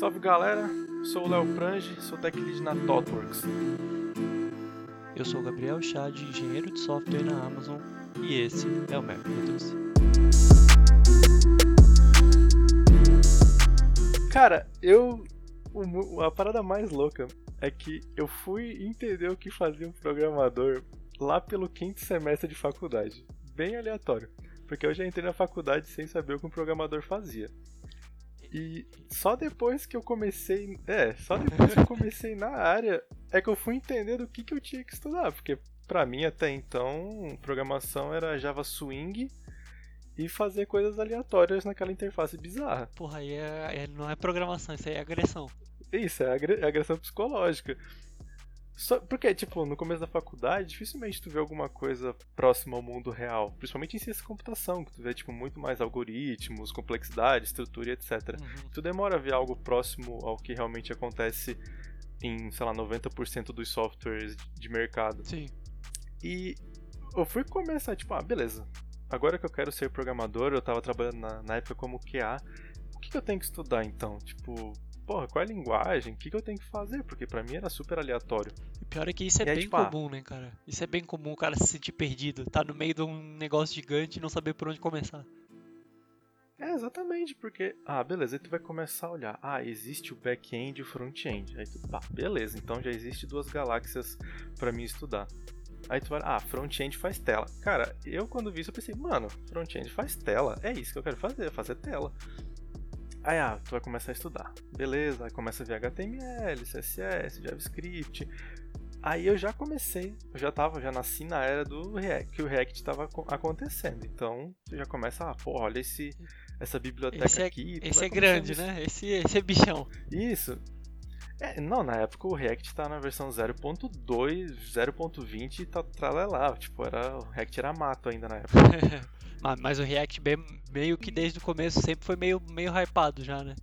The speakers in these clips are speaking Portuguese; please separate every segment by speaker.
Speaker 1: Salve galera, sou o Léo Prange, sou tech lead na ThoughtWorks.
Speaker 2: Eu sou o Gabriel Chad, engenheiro de software na Amazon, e esse é o Mac News.
Speaker 1: Cara, eu. o- A parada mais louca é que eu fui entender o que fazia um programador lá pelo quinto semestre de faculdade. Bem aleatório. Porque eu já entrei na faculdade sem saber o que um programador fazia. E só depois que eu comecei. É, só depois que eu comecei na área é que eu fui entender do que, que eu tinha que estudar. Porque pra mim até então, programação era Java Swing e fazer coisas aleatórias naquela interface bizarra.
Speaker 2: Porra, aí é, é- não é programação, isso aí é agressão.
Speaker 1: Isso, é é agressão psicológica. Só, porque, tipo, no começo da faculdade, dificilmente tu vê alguma coisa próxima ao mundo real. Principalmente em ciência da computação, que tu vê, tipo, muito mais algoritmos, complexidade, estrutura e etc.
Speaker 2: Uhum.
Speaker 1: Tu demora a ver algo próximo ao que realmente acontece em, sei lá, 90% dos softwares de mercado.
Speaker 2: Sim.
Speaker 1: E eu fui começar, tipo, ah, beleza. Agora que eu quero ser programador, eu tava trabalhando na, na época como QA. O que, que eu tenho que estudar então? Tipo, porra, qual é a linguagem? O que, que eu tenho que fazer? Porque pra mim era super aleatório.
Speaker 2: E pior é que isso é
Speaker 1: E aí,
Speaker 2: bem
Speaker 1: tipo, ah,
Speaker 2: comum, né, cara? Isso é bem comum o cara se sentir perdido, tá no meio de um negócio gigante e não saber por onde começar.
Speaker 1: É, exatamente, porque, ah, beleza, aí tu vai começar a olhar, ah, existe o back-end e o front-end. Aí tu, bah, beleza, então já existe duas galáxias pra mim estudar. Aí tu vai, ah, front-end faz tela. Cara, eu quando vi isso eu pensei, mano, front-end faz tela, é isso que eu quero fazer, fazer tela. Aí, ah, tu vai começar a estudar. Beleza, aí começa a ver HTML, CSS, JavaScript. Aí eu já comecei, eu já tava, já nasci na era do React, que o React tava aco- acontecendo. Então, tu já começa, ah, pô, olha esse, essa biblioteca
Speaker 2: Esse é,
Speaker 1: aqui.
Speaker 2: esse é grande, né? Esse, esse é bichão.
Speaker 1: isso. É, não, na época o React tá na versão 0.2, 0.20 e tá tralalá. Tipo, era, o React era mato ainda na época.
Speaker 2: mas, o React bem- meio que desde o começo sempre foi meio, meio hypado já, né?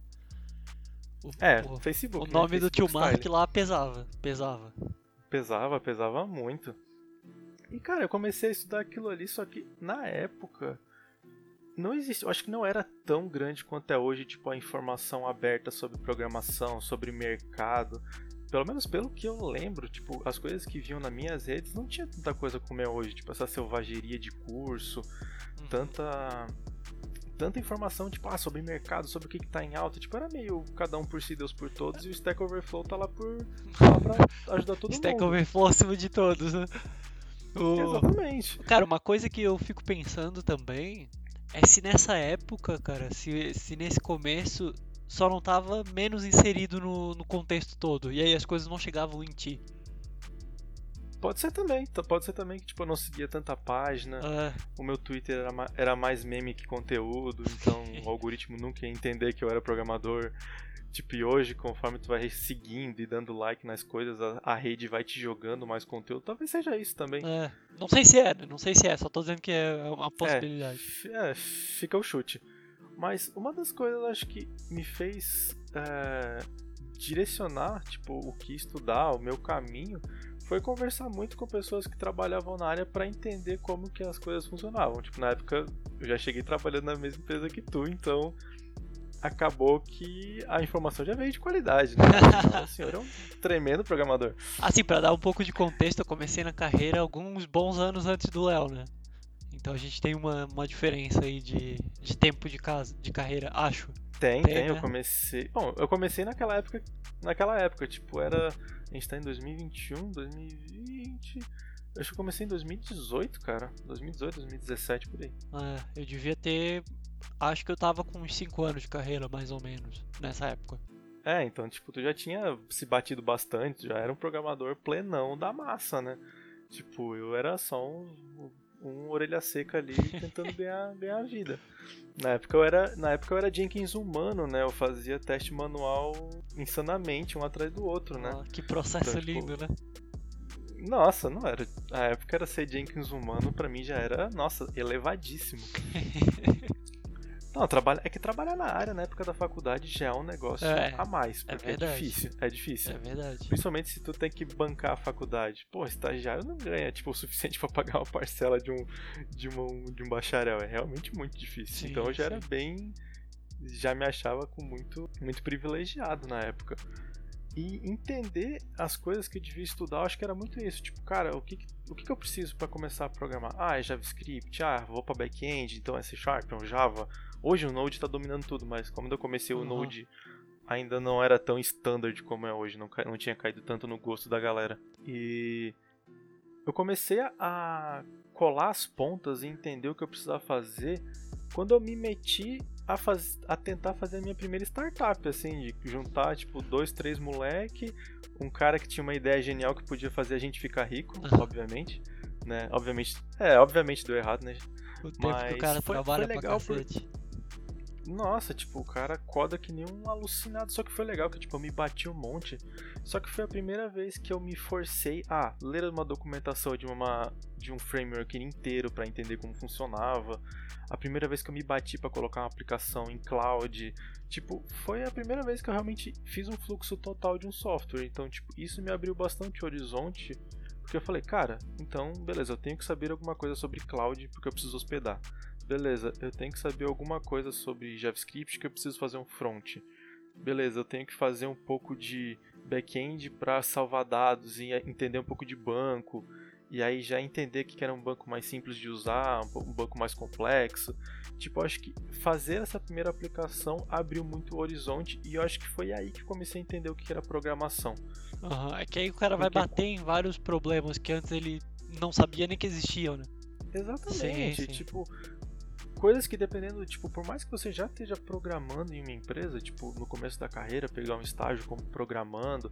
Speaker 2: O,
Speaker 1: É,
Speaker 2: o-
Speaker 1: Facebook.
Speaker 2: o
Speaker 1: né?
Speaker 2: nome do tio
Speaker 1: Facebook
Speaker 2: Mark
Speaker 1: style.
Speaker 2: lá pesava, pesava.
Speaker 1: Pesava, pesava muito. E cara, eu comecei a estudar aquilo ali, só que na época não existe, eu acho que não era tão grande quanto é hoje, tipo, a informação aberta sobre programação, sobre mercado. Pelo menos pelo que eu lembro, tipo, as coisas que vinham nas minhas redes não tinha tanta coisa como é hoje, tipo, essa selvageria de curso,
Speaker 2: Uhum.
Speaker 1: tanta tanta informação, tipo, ah, sobre mercado, sobre o que, que tá em alta, tipo, era meio cada um por si, Deus por todos, e o Stack Overflow tá lá por tá lá pra ajudar todo
Speaker 2: Stack
Speaker 1: mundo.
Speaker 2: Overflow acima de todos, né? O-
Speaker 1: Exatamente.
Speaker 2: Cara, uma coisa que eu fico pensando também é se nessa época, cara, se, se nesse começo só não tava menos inserido no, no contexto todo, e aí as coisas não chegavam em ti.
Speaker 1: Pode ser também, tá- pode ser também que tipo, eu não seguia tanta página,
Speaker 2: Ah,
Speaker 1: o meu Twitter era, era mais meme que conteúdo, então o algoritmo nunca ia entender que eu era programador. Tipo, e hoje, conforme tu vai seguindo e dando like nas coisas, a, a rede vai te jogando mais conteúdo. Talvez seja isso também.
Speaker 2: é. Não sei se é, não sei se é, só tô dizendo que é uma possibilidade.
Speaker 1: fi- é, fica o chute. Mas uma das coisas acho que me fez é, direcionar tipo, o que estudar, o meu caminho, foi conversar muito com pessoas que trabalhavam na área para entender como que as coisas funcionavam. Tipo, na época eu já cheguei trabalhando na mesma empresa que tu, então acabou que a informação já veio de qualidade, né? Afinal, o senhor é um tremendo programador.
Speaker 2: Assim, pra dar um pouco de contexto, eu comecei na carreira alguns bons anos antes do Léo, né? Então a gente tem uma, uma diferença aí de, de tempo de, casa, de carreira, acho.
Speaker 1: Tem,
Speaker 2: Tem,
Speaker 1: tem, eu
Speaker 2: né?
Speaker 1: comecei. Bom, eu comecei naquela época. Naquela época, tipo, era. A gente tá em 2021, 2020. Eu acho que eu comecei em 2018, cara. 2018, 2017, por aí.
Speaker 2: É, eu devia ter. Acho que eu tava com uns 5 anos de carreira, mais ou menos, nessa época.
Speaker 1: É, então, tipo, tu já tinha se batido bastante, já era um programador plenão da massa, né? Tipo, eu era só um, um orelha seca ali tentando ganhar, ganhar a vida. Na época eu era, na época eu era Jenkins humano, né? Eu fazia teste manual insanamente um atrás do outro, né?
Speaker 2: Ah, que processo
Speaker 1: Então, tipo,
Speaker 2: lindo, né?
Speaker 1: Nossa, não era. A época era ser Jenkins humano, pra mim já era, nossa, elevadíssimo. Não, trabalha, é que trabalhar na área na época da faculdade já é um negócio
Speaker 2: É,
Speaker 1: a mais,
Speaker 2: é
Speaker 1: porque é,
Speaker 2: verdade.
Speaker 1: difícil, é difícil.
Speaker 2: É verdade.
Speaker 1: Principalmente se tu tem que bancar a faculdade. Pô, estagiário não ganha tipo o suficiente pra pagar uma parcela de um de um, de um bacharel, é realmente muito difícil.
Speaker 2: Sim,
Speaker 1: então eu já era
Speaker 2: sim.
Speaker 1: bem já me achava com muito, muito privilegiado na época. E entender as coisas que eu devia estudar, eu acho que era muito isso. Tipo, cara, o que, o que eu preciso para começar a programar? Ah, é JavaScript, ah, vou para back-end, então é C Sharp, é um Java. Hoje o Node está dominando tudo, mas quando eu comecei o Node ainda não era tão standard como é hoje, não, não tinha caído tanto no gosto da galera. E eu comecei a colar as pontas e entender o que eu precisava fazer quando eu me meti a, faz, a tentar fazer a minha primeira startup, assim, de juntar, tipo, dois, três moleque, um cara que tinha uma ideia genial que podia fazer a gente ficar rico, obviamente, né? Obviamente, é, obviamente deu errado, né?
Speaker 2: O tempo Mas que o cara foi, trabalha foi legal pra cacete.
Speaker 1: Por... Nossa, tipo, o cara coda que nem um alucinado. Só que foi legal que, tipo, eu me bati um monte. Só que foi a primeira vez que eu me forcei a ler uma documentação de, uma, de um framework inteiro para entender como funcionava. A primeira vez que eu me bati para colocar uma aplicação em cloud. Tipo, foi a primeira vez que eu realmente fiz um fluxo total de um software. Então, tipo, isso me abriu bastante horizonte. Porque eu falei, cara, então, beleza, eu tenho que saber alguma coisa sobre cloud porque eu preciso hospedar beleza, eu tenho que saber alguma coisa sobre JavaScript que eu preciso fazer um front. Beleza, eu tenho que fazer um pouco de back-end para salvar dados e entender um pouco de banco. E aí já entender que era um banco mais simples de usar, um banco mais complexo. Tipo, eu acho que fazer essa primeira aplicação abriu muito o horizonte e eu acho que foi aí que comecei a entender o que era programação.
Speaker 2: Uhum, é que aí o cara Porque... vai bater em vários problemas que antes ele não sabia nem que existiam, né?
Speaker 1: Exatamente. Sim, sim. Tipo, coisas que dependendo, tipo, por mais que você já esteja programando em uma empresa, tipo, no começo da carreira, pegar um estágio como programando,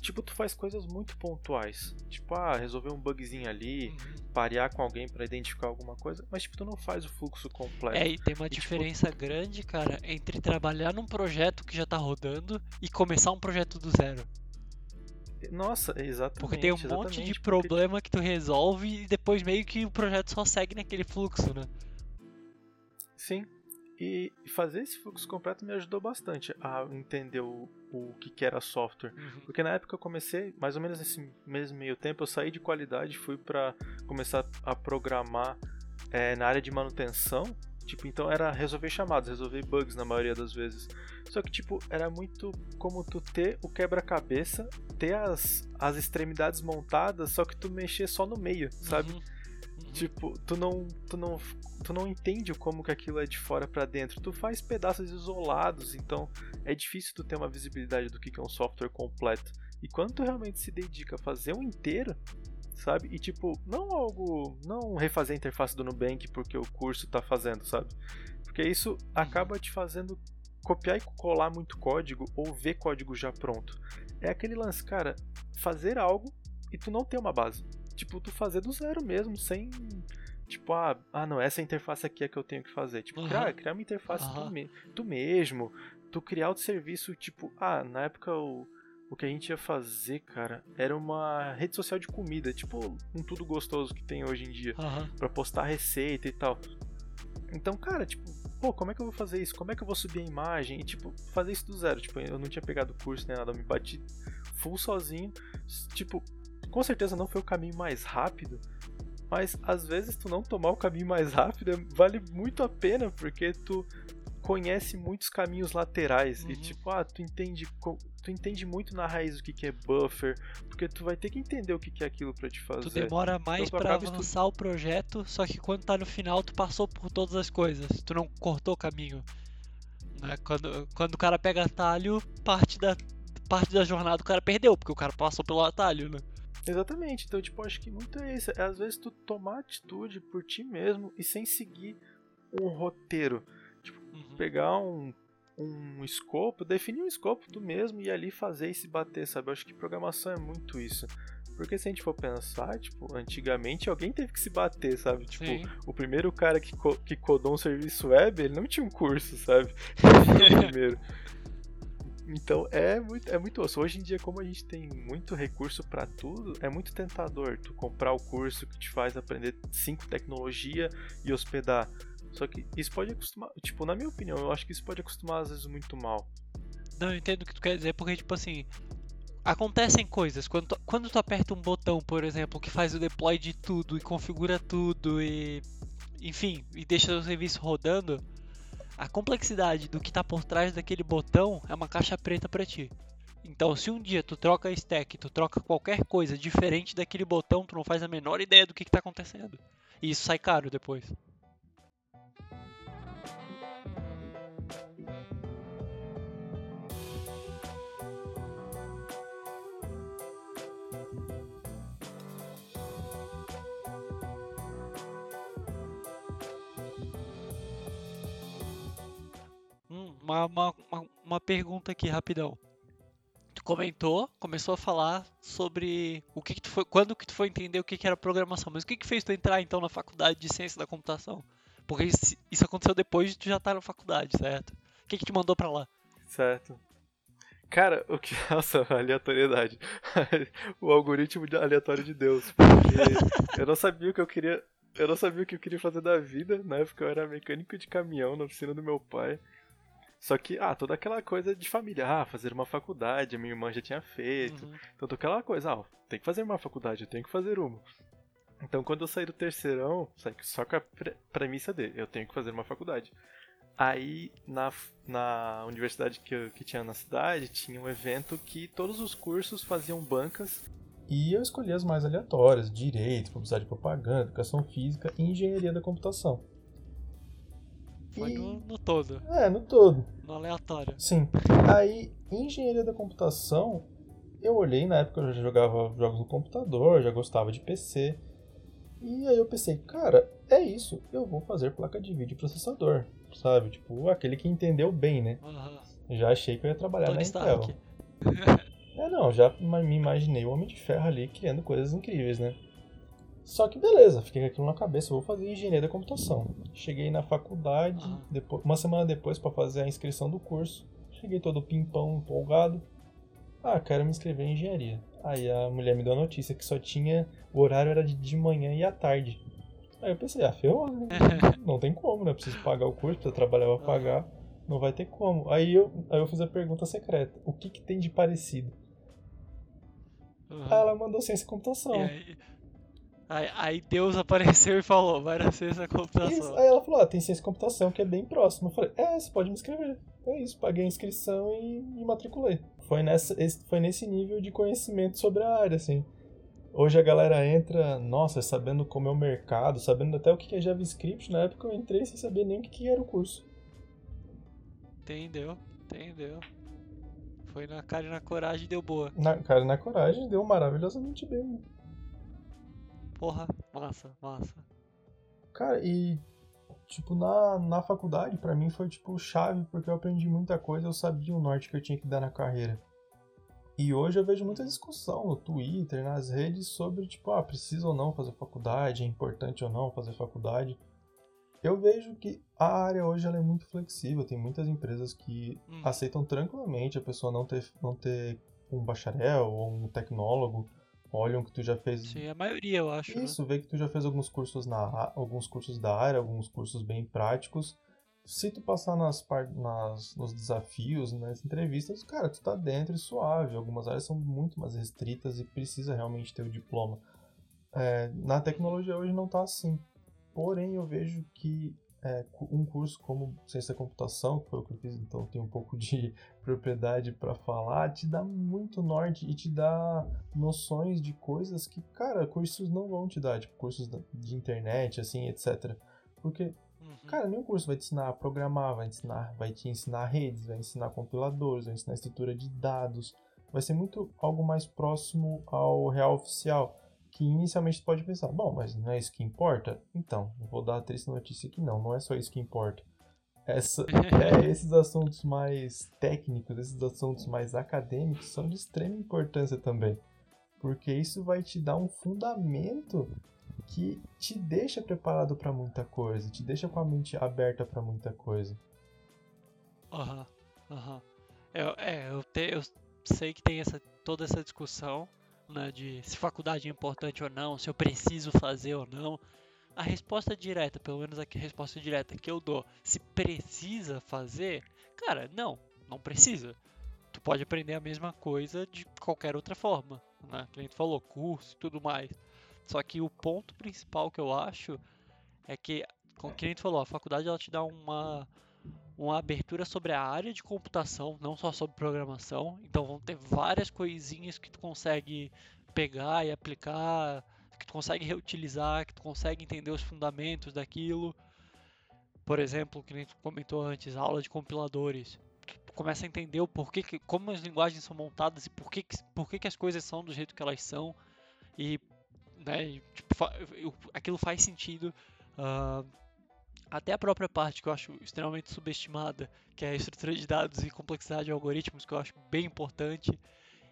Speaker 1: tipo, tu faz coisas muito pontuais. Tipo, ah, resolver um bugzinho ali, uhum. parear com alguém para identificar alguma coisa, mas tipo, tu não faz o fluxo completo.
Speaker 2: É, e tem uma e, tipo, diferença tipo... grande, cara, entre trabalhar num projeto que já tá rodando e começar um projeto do zero.
Speaker 1: Nossa, exatamente.
Speaker 2: Porque tem um monte de problema porque... que tu resolve e depois meio que o projeto só segue naquele fluxo, né?
Speaker 1: Sim. E fazer esse fluxo completo me ajudou bastante a entender o, o que, que era software. Uhum. Porque na época eu comecei, mais ou menos nesse mesmo meio tempo, eu saí de qualidade e fui para começar a programar é, na área de manutenção. Tipo, então era resolver chamadas, resolver bugs na maioria das vezes. Só que, tipo, era muito como tu ter o quebra-cabeça, ter as, as extremidades montadas, só que tu mexer só no meio, sabe? Uhum. Tipo, tu não, tu não, tu não entende como que aquilo é de fora para dentro. Tu faz pedaços isolados, então é difícil tu ter uma visibilidade do que é um software completo. E quando tu realmente se dedica a fazer um inteiro, sabe? E tipo, não algo, não refazer a interface do Nubank porque o curso tá fazendo, sabe? Porque isso uhum. acaba te fazendo copiar e colar muito código ou ver código já pronto. É aquele lance, cara, fazer algo e tu não ter uma base tipo, tu fazer do zero mesmo, sem. Tipo, ah, ah não, essa interface aqui é que eu tenho que fazer. Tipo, uhum. criar, criar uma interface uhum. tu, me, tu mesmo. Tu criar o serviço, tipo, ah, na época o, o que a gente ia fazer, cara, era uma rede social de comida, tipo um tudo gostoso que tem hoje em dia, uhum. para postar receita e tal. Então, cara, tipo, pô, como é que eu vou fazer isso? Como é que eu vou subir a imagem? E, tipo, fazer isso do zero. Tipo, eu não tinha pegado curso nem nada, eu me bati full sozinho. Tipo, com certeza não foi o caminho mais rápido, mas às vezes tu não tomar o caminho mais rápido é, vale muito a pena, porque tu conhece muitos caminhos laterais uhum. e tipo, ah, tu entende, tu entende muito na raiz o que, que é buffer, porque tu vai ter que entender o que, que é aquilo para te fazer.
Speaker 2: Tu demora mais então, para avançar estu... o projeto, só que quando tá no final tu passou por todas as coisas, tu não cortou o caminho. Né? Quando, quando o cara pega atalho, parte da, parte da jornada o cara perdeu, porque o cara passou pelo atalho, né?
Speaker 1: Exatamente. Então, tipo, acho que muito é isso. É às vezes tu tomar atitude por ti mesmo e sem seguir um roteiro. Tipo, uhum. pegar um, um escopo, definir um escopo tu mesmo e ali fazer e se bater, sabe? Eu acho que programação é muito isso. Porque se a gente for pensar, tipo, antigamente alguém teve que se bater, sabe? Tipo, Sim. o primeiro cara que, co que codou um serviço web, ele não tinha um curso, sabe? Ele foi o primeiro. Então é muito, é muito osso. Hoje em dia, como a gente tem muito recurso para tudo, é muito tentador tu comprar o curso que te faz aprender cinco tecnologia e hospedar. Só que isso pode acostumar, tipo, na minha opinião, eu acho que isso pode acostumar às vezes muito mal.
Speaker 2: Não, eu entendo o que tu quer dizer, porque tipo assim, acontecem coisas. Quando tu, quando tu aperta um botão, por exemplo, que faz o deploy de tudo e configura tudo e enfim, e deixa o serviço rodando, a complexidade do que tá por trás daquele botão é uma caixa preta para ti. Então, se um dia tu troca stack, tu troca qualquer coisa diferente daquele botão, tu não faz a menor ideia do que, que tá acontecendo. E isso sai caro depois. Uma, uma, uma, pergunta aqui rapidão. Tu comentou, começou a falar sobre o que, que tu foi, quando que tu foi entender o que, que era programação, mas o que, que fez tu entrar então na faculdade de ciência da computação? Porque isso, aconteceu depois de tu já estar na faculdade, certo? O que, que te mandou pra lá?
Speaker 3: Certo. Cara, o que. Nossa, aleatoriedade. o algoritmo aleatório de Deus. Porque eu não sabia o que eu queria. Eu não sabia o que eu queria fazer da vida. Na época eu era mecânico de caminhão na oficina do meu pai. Só que, ah, toda aquela coisa de família, ah, fazer uma faculdade, a minha irmã já tinha feito. Uhum. Então, toda aquela coisa, ah, tem que fazer uma faculdade, eu tenho que fazer uma. Então, quando eu saí do terceirão, saí só com a premissa de eu tenho que fazer uma faculdade. Aí, na, na universidade que, eu, que tinha na cidade, tinha um evento que todos os cursos faziam bancas.
Speaker 1: E eu escolhi as mais aleatórias: direito, publicidade e propaganda, educação física e engenharia da computação.
Speaker 2: Foi e... no, no, todo.
Speaker 1: É, no todo.
Speaker 2: No aleatório.
Speaker 1: Sim. Aí, em engenharia da computação, eu olhei, na época eu já jogava jogos no computador, já gostava de PC. E aí eu pensei, cara, é isso, eu vou fazer placa de vídeo processador, sabe? Tipo, aquele que entendeu bem, né? Uhum. Já achei que eu ia trabalhar Tony na Intel. é, não, já me imaginei o Homem de Ferro ali criando coisas incríveis, né? Só que beleza, fiquei com aquilo na cabeça, vou fazer engenharia da computação. Cheguei na faculdade, uhum. depois, uma semana depois para fazer a inscrição do curso. Cheguei todo pimpão, empolgado. Ah, quero me inscrever em engenharia. Aí a mulher me deu a notícia que só tinha. O horário era de, de manhã e à tarde. Aí eu pensei, ah, ferrou, né? Não tem como, né? Preciso pagar o curso, preciso trabalhar pra pagar. Não vai ter como. Aí eu, aí eu fiz a pergunta secreta: o que, que tem de parecido? Uhum. Aí ela mandou ciência e computação. E aí,
Speaker 2: Aí, aí, Deus apareceu e falou, vai na ciência computação. Isso.
Speaker 1: Aí ela falou, ah, tem ciência computação que é bem próximo. Eu falei, é, você pode me inscrever. É isso, paguei a inscrição e me matriculei. Foi, nessa, foi nesse nível de conhecimento sobre a área, assim. Hoje a galera entra, nossa, sabendo como é o mercado, sabendo até o que é JavaScript. Na época eu entrei sem saber nem o que era o curso.
Speaker 2: Entendeu, entendeu. Foi na cara e na coragem deu boa.
Speaker 1: Na cara e na coragem deu maravilhosamente bem.
Speaker 2: Porra, massa, massa.
Speaker 1: Cara, e tipo, na, na faculdade, para mim foi tipo chave, porque eu aprendi muita coisa, eu sabia o norte que eu tinha que dar na carreira. E hoje eu vejo muita discussão no Twitter, nas redes, sobre tipo, ah, precisa ou não fazer faculdade, é importante ou não fazer faculdade. Eu vejo que a área hoje ela é muito flexível, tem muitas empresas que hum. aceitam tranquilamente a pessoa não ter, não ter um bacharel ou um tecnólogo olham que tu já fez.
Speaker 2: Sim, a maioria eu acho.
Speaker 1: Né? Isso,
Speaker 2: né?
Speaker 1: vê que tu já fez alguns cursos na alguns cursos da área, alguns cursos bem práticos. Se tu passar nas, nas nos desafios, nas entrevistas, cara, tu tá dentro e suave. Algumas áreas são muito mais restritas e precisa realmente ter o diploma. É, na tecnologia hoje não tá assim. Porém, eu vejo que é, um curso como ciência da computação, que foi o que eu fiz, então tem um pouco de propriedade para falar, te dá muito norte e te dá noções de coisas que, cara, cursos não vão te dar, tipo cursos de internet, assim, etc. Porque, uhum. cara, nenhum curso vai te ensinar a programar, vai te ensinar, vai te ensinar redes, vai ensinar compiladores, vai ensinar estrutura de dados. Vai ser muito algo mais próximo ao real oficial que inicialmente pode pensar, bom, mas não é isso que importa? Então, vou dar a triste notícia que não, não é só isso que importa. Essa, é, esses assuntos mais técnicos, esses assuntos mais acadêmicos são de extrema importância também. Porque isso vai te dar um fundamento que te deixa preparado para muita coisa, te deixa com a mente aberta para muita coisa.
Speaker 2: Aham, uhum, aham. Uhum. É, eu, te, eu sei que tem essa, toda essa discussão né, de se faculdade é importante ou não, se eu preciso fazer ou não. A resposta direta, pelo menos aqui a resposta direta que eu dou, se precisa fazer, cara, não, não precisa. Tu pode aprender a mesma coisa de qualquer outra forma, né? Que falou, curso e tudo mais. Só que o ponto principal que eu acho é que, como a gente falou, a faculdade ela te dá uma uma abertura sobre a área de computação, não só sobre programação. Então vão ter várias coisinhas que tu consegue pegar e aplicar, que tu consegue reutilizar, que tu consegue entender os fundamentos daquilo. Por exemplo, que nem tu comentou antes, aula de compiladores. Tu começa a entender o porquê que, como as linguagens são montadas e por que, por que, que as coisas são do jeito que elas são. E, né, tipo, aquilo faz sentido. Uh, até a própria parte que eu acho extremamente subestimada, que é a estrutura de dados e complexidade de algoritmos, que eu acho bem importante.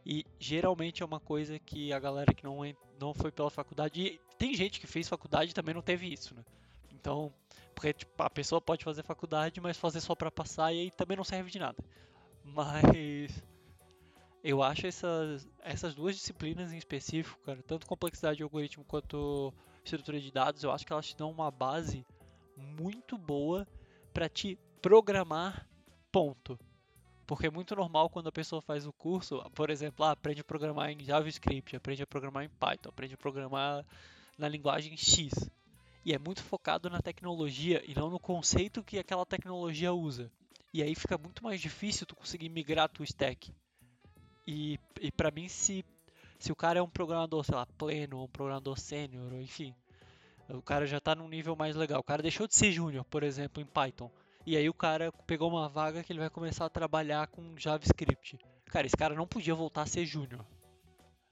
Speaker 2: E geralmente é uma coisa que a galera que não, não foi pela faculdade. E tem gente que fez faculdade e também não teve isso, né? Então, porque tipo, a pessoa pode fazer faculdade, mas fazer só para passar e aí também não serve de nada. Mas eu acho essas, essas duas disciplinas em específico, cara, tanto complexidade de algoritmo quanto estrutura de dados, eu acho que elas te dão uma base muito boa para te programar, ponto. Porque é muito normal quando a pessoa faz o curso, por exemplo, ah, aprende a programar em JavaScript, aprende a programar em Python, aprende a programar na linguagem X. E é muito focado na tecnologia e não no conceito que aquela tecnologia usa. E aí fica muito mais difícil tu conseguir migrar tua stack. E, e para mim, se, se o cara é um programador, sei lá, pleno, ou um programador sênior, enfim, o cara já está num nível mais legal. O cara deixou de ser júnior, por exemplo, em Python. E aí o cara pegou uma vaga que ele vai começar a trabalhar com JavaScript. Cara, esse cara não podia voltar a ser júnior.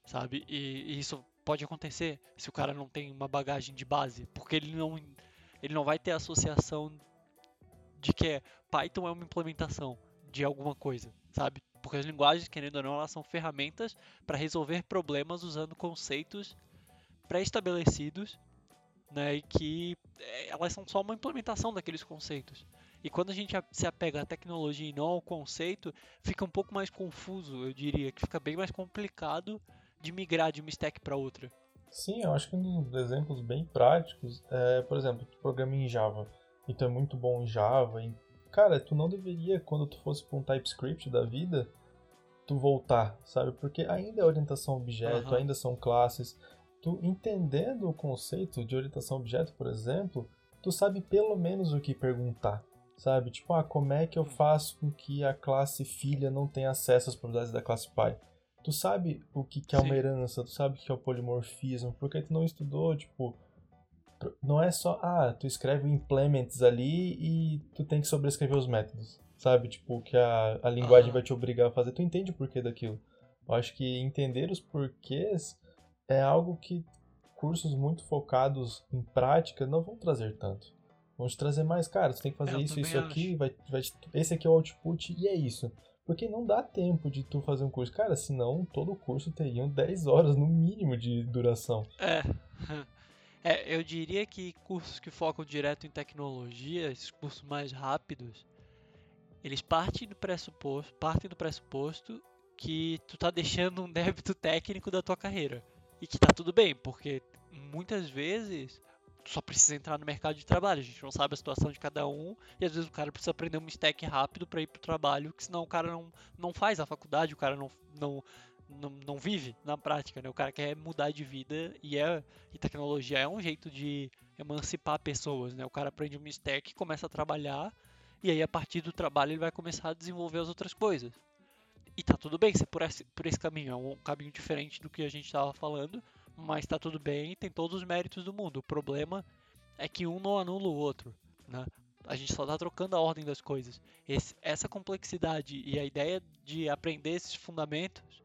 Speaker 2: Sabe? E, e, isso pode acontecer se o cara não tem uma bagagem de base, porque ele não ele não vai ter associação de que é, Python é uma implementação de alguma coisa, sabe? Porque as linguagens, querendo ou não, elas são ferramentas para resolver problemas usando conceitos pré-estabelecidos né, e que é, elas são só uma implementação daqueles conceitos. E quando a gente se apega à tecnologia e não ao conceito, fica um pouco mais confuso, eu diria, que fica bem mais complicado de migrar de uma stack para outra.
Speaker 1: Sim, eu acho que um dos exemplos bem práticos é, por exemplo, tu programa em Java e tu é muito bom em Java, e, cara, tu não deveria, quando tu fosse para um TypeScript da vida, tu voltar, sabe? Porque ainda é orientação objeto, uhum. ainda são classes, tu entendendo o conceito de orientação objeto, por exemplo, tu sabe pelo menos o que perguntar, sabe? Tipo, ah, como é que eu faço com que a classe filha não tenha acesso às propriedades da classe pai? Tu sabe o que, que é uma herança, tu sabe o que é o polimorfismo, porque tu não estudou, tipo, não é só, ah, tu escreve implements ali e tu tem que sobrescrever os métodos, sabe? Tipo, que a, a linguagem vai te obrigar a fazer, tu entende o porquê daquilo. Eu acho que entender os porquês é algo que cursos muito focados em prática não vão trazer tanto. Vão te trazer mais, cara, você tem que fazer isso, isso acho. aqui, vai, vai, esse aqui é o output e é isso. Porque não dá tempo de tu fazer um curso. Cara, senão todo curso teria 10 horas no mínimo de duração.
Speaker 2: É. é. Eu diria que cursos que focam direto em tecnologia, esses cursos mais rápidos, eles partem do pressuposto, partem do pressuposto que tu tá deixando um débito técnico da tua carreira. E que tá tudo bem, porque muitas vezes só precisa entrar no mercado de trabalho. A gente não sabe a situação de cada um e às vezes o cara precisa aprender um stack rápido para ir pro trabalho, que senão o cara não, não faz a faculdade, o cara não, não, não, não vive na prática, né? O cara quer mudar de vida e, é, e tecnologia é um jeito de emancipar pessoas, né? O cara aprende um stack, começa a trabalhar e aí a partir do trabalho ele vai começar a desenvolver as outras coisas. E tá tudo bem ser por esse, por esse caminho. É um caminho diferente do que a gente estava falando, mas tá tudo bem tem todos os méritos do mundo. O problema é que um não anula o outro, né? A gente só tá trocando a ordem das coisas. Esse, essa complexidade e a ideia de aprender esses fundamentos,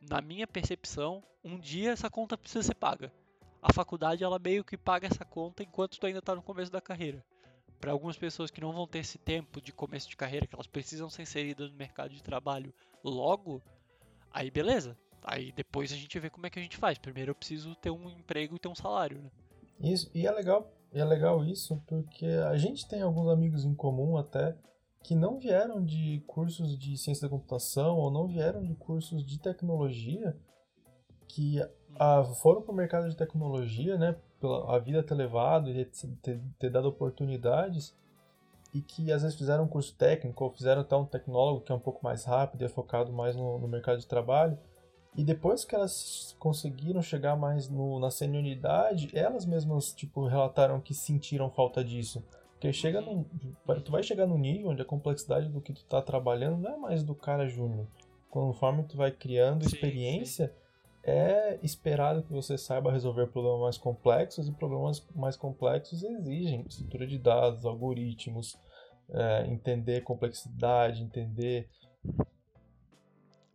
Speaker 2: na minha percepção, um dia essa conta precisa ser paga. A faculdade ela meio que paga essa conta enquanto tu ainda está no começo da carreira para algumas pessoas que não vão ter esse tempo de começo de carreira, que elas precisam ser inseridas no mercado de trabalho logo, aí beleza. Aí depois a gente vê como é que a gente faz. Primeiro eu preciso ter um emprego e ter um salário, né?
Speaker 1: Isso, e é legal, é legal isso porque a gente tem alguns amigos em comum até que não vieram de cursos de ciência da computação ou não vieram de cursos de tecnologia que ah, foram para o mercado de tecnologia, né, pela a vida ter levado e ter, ter, dado oportunidades e que às vezes fizeram um curso técnico ou fizeram até um tecnólogo que é um pouco mais rápido e é focado mais no, no mercado de trabalho. E depois que elas conseguiram chegar mais no, na senioridade, elas mesmas tipo relataram que sentiram falta disso, porque chega num, tu vai chegar num nível onde a complexidade do que tu tá trabalhando não é mais do cara júnior. Conforme tu vai criando
Speaker 2: Sim,
Speaker 1: experiência, é esperado que você saiba resolver problemas mais complexos e problemas mais complexos exigem estrutura de dados, algoritmos, é, entender complexidade, entender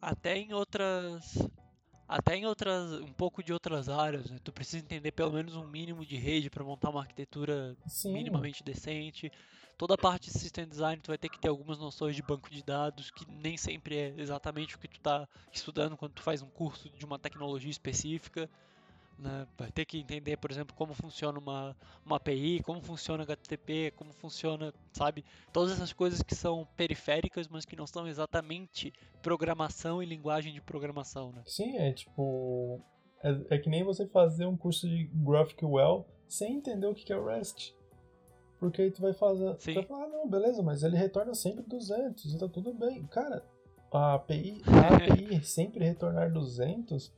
Speaker 2: Até em outras. Até em outras. um pouco de outras áreas, né? Tu precisa entender pelo menos um mínimo de rede para montar uma arquitetura
Speaker 1: sim,
Speaker 2: minimamente decente. Toda a parte de system design tu vai ter que ter algumas noções de banco de dados, que nem sempre é exatamente o que tu tá estudando quando tu faz um curso de uma tecnologia específica. Né? Vai ter que entender, por exemplo, como funciona uma, uma API, como funciona HTTP, como funciona, sabe? Todas essas coisas que são periféricas, mas que não são exatamente programação e linguagem de programação, né?
Speaker 1: Sim, é tipo. É, é que nem você fazer um curso de GraphQL sem entender o que é o REST. Porque aí tu vai fazer. Tu
Speaker 2: Sim.
Speaker 1: vai falar, ah, não, beleza, mas ele retorna sempre 200 e tá tudo bem. Cara, a API, a API sempre retornar 200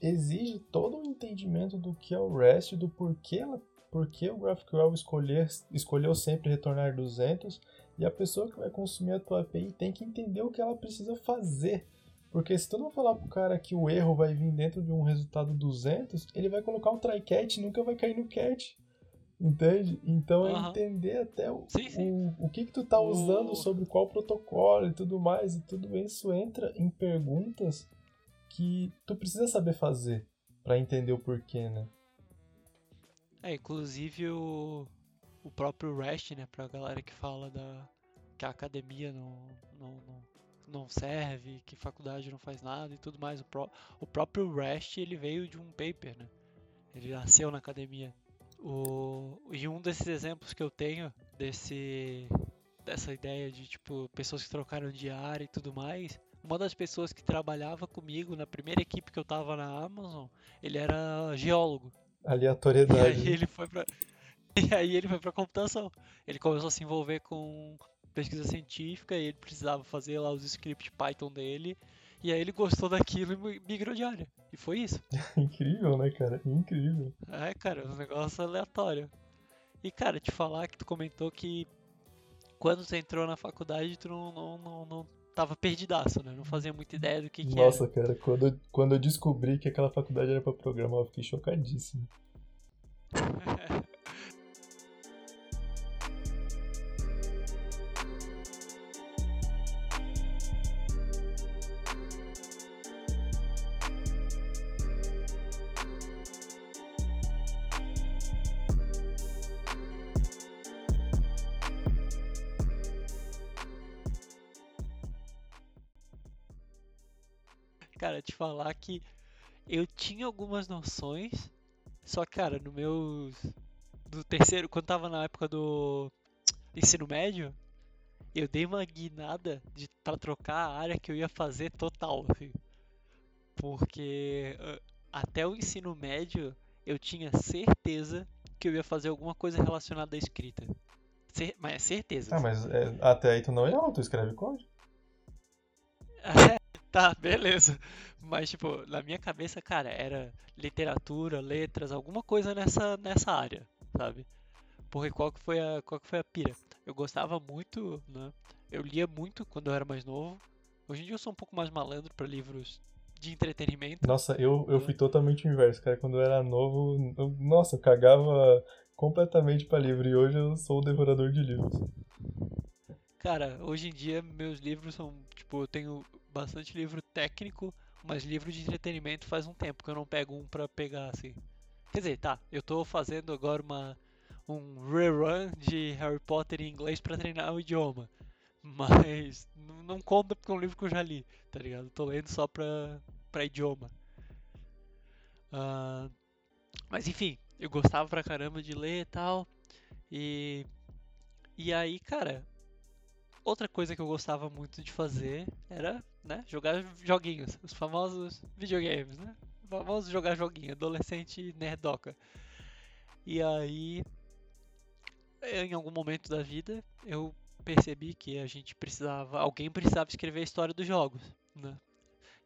Speaker 1: exige todo um entendimento do que é o REST, do porquê, ela, porquê o GraphQL escolher, escolheu sempre retornar 200 e a pessoa que vai consumir a tua API tem que entender o que ela precisa fazer. Porque se tu não falar pro cara que o erro vai vir dentro de um resultado 200, ele vai colocar um try catch e nunca vai cair no catch. Entende? Então é
Speaker 2: Aham.
Speaker 1: entender até o,
Speaker 2: Sim, sim.
Speaker 1: o, o que, que tu tá
Speaker 2: O-
Speaker 1: usando sobre qual protocolo e tudo mais. E tudo isso entra em perguntas que tu precisa saber fazer pra entender o porquê, né?
Speaker 2: É, inclusive o, o próprio REST, né, pra galera que fala da que a academia não, não, não, não serve, que faculdade não faz nada e tudo mais. O, pró- o próprio REST, ele veio de um paper, né? Ele nasceu na academia. O, e um desses exemplos que eu tenho desse dessa ideia de tipo pessoas que trocaram de área e tudo mais, uma das pessoas que trabalhava comigo na primeira equipe que eu tava na Amazon, ele era geólogo. E
Speaker 1: Aleatoriedade.
Speaker 2: aí ele foi pra. E aí ele foi pra computação. Ele começou a se envolver com pesquisa científica e ele precisava fazer lá os scripts Python dele. E aí ele gostou daquilo e mi- migrou de área. E foi isso.
Speaker 1: Incrível, né, cara? Incrível.
Speaker 2: É, cara, um negócio aleatório. E cara, te falar que tu comentou que quando tu entrou na faculdade tu não, não, não, não tava perdidaço, né? Não fazia muita ideia do que, que
Speaker 1: Nossa, cara, quando, eu- quando eu descobri que aquela faculdade era pra programar, eu fiquei chocadíssimo.
Speaker 2: que eu tinha algumas noções, só que, cara, no meu. No terceiro, quando tava na época do ensino médio, eu dei uma guinada de, pra trocar a área que eu ia fazer total, assim. Porque ah, até o ensino médio eu tinha certeza que eu ia fazer alguma coisa relacionada à escrita. Cer- mas é certeza.
Speaker 1: Ah, mas é, até aí tu não errou, tu escreve código.
Speaker 2: Tá, beleza. Mas, tipo, na minha cabeça, cara, era literatura, letras, alguma coisa nessa, nessa área, sabe? Porque qual que foi a, qual que foi a pira? Eu gostava muito, né? Eu lia muito quando eu era mais novo. Hoje em dia eu sou um pouco mais malandro pra livros de entretenimento.
Speaker 1: Nossa, eu, eu fui totalmente o inverso, cara. Quando eu era novo, eu- nossa, eu cagava completamente pra livro. E hoje eu sou o devorador de livros.
Speaker 2: Cara, hoje em dia meus livros são, tipo, eu tenho bastante livro técnico, mas livro de entretenimento faz um tempo que eu não pego um pra pegar assim. Quer dizer, tá, eu tô fazendo agora uma um rerun de Harry Potter em inglês pra treinar o idioma. Mas não conta porque é um livro que eu já li, tá ligado? Tô lendo só pra, pra idioma. Ah, mas enfim, eu gostava pra caramba de ler e tal. E, e aí, cara, outra coisa que eu gostava muito de fazer era, né, jogar joguinhos, os famosos videogames, né? Vamos jogar joguinho, adolescente nerdoca. E aí, em algum momento da vida, eu percebi que a gente precisava, alguém precisava escrever a história dos jogos, né?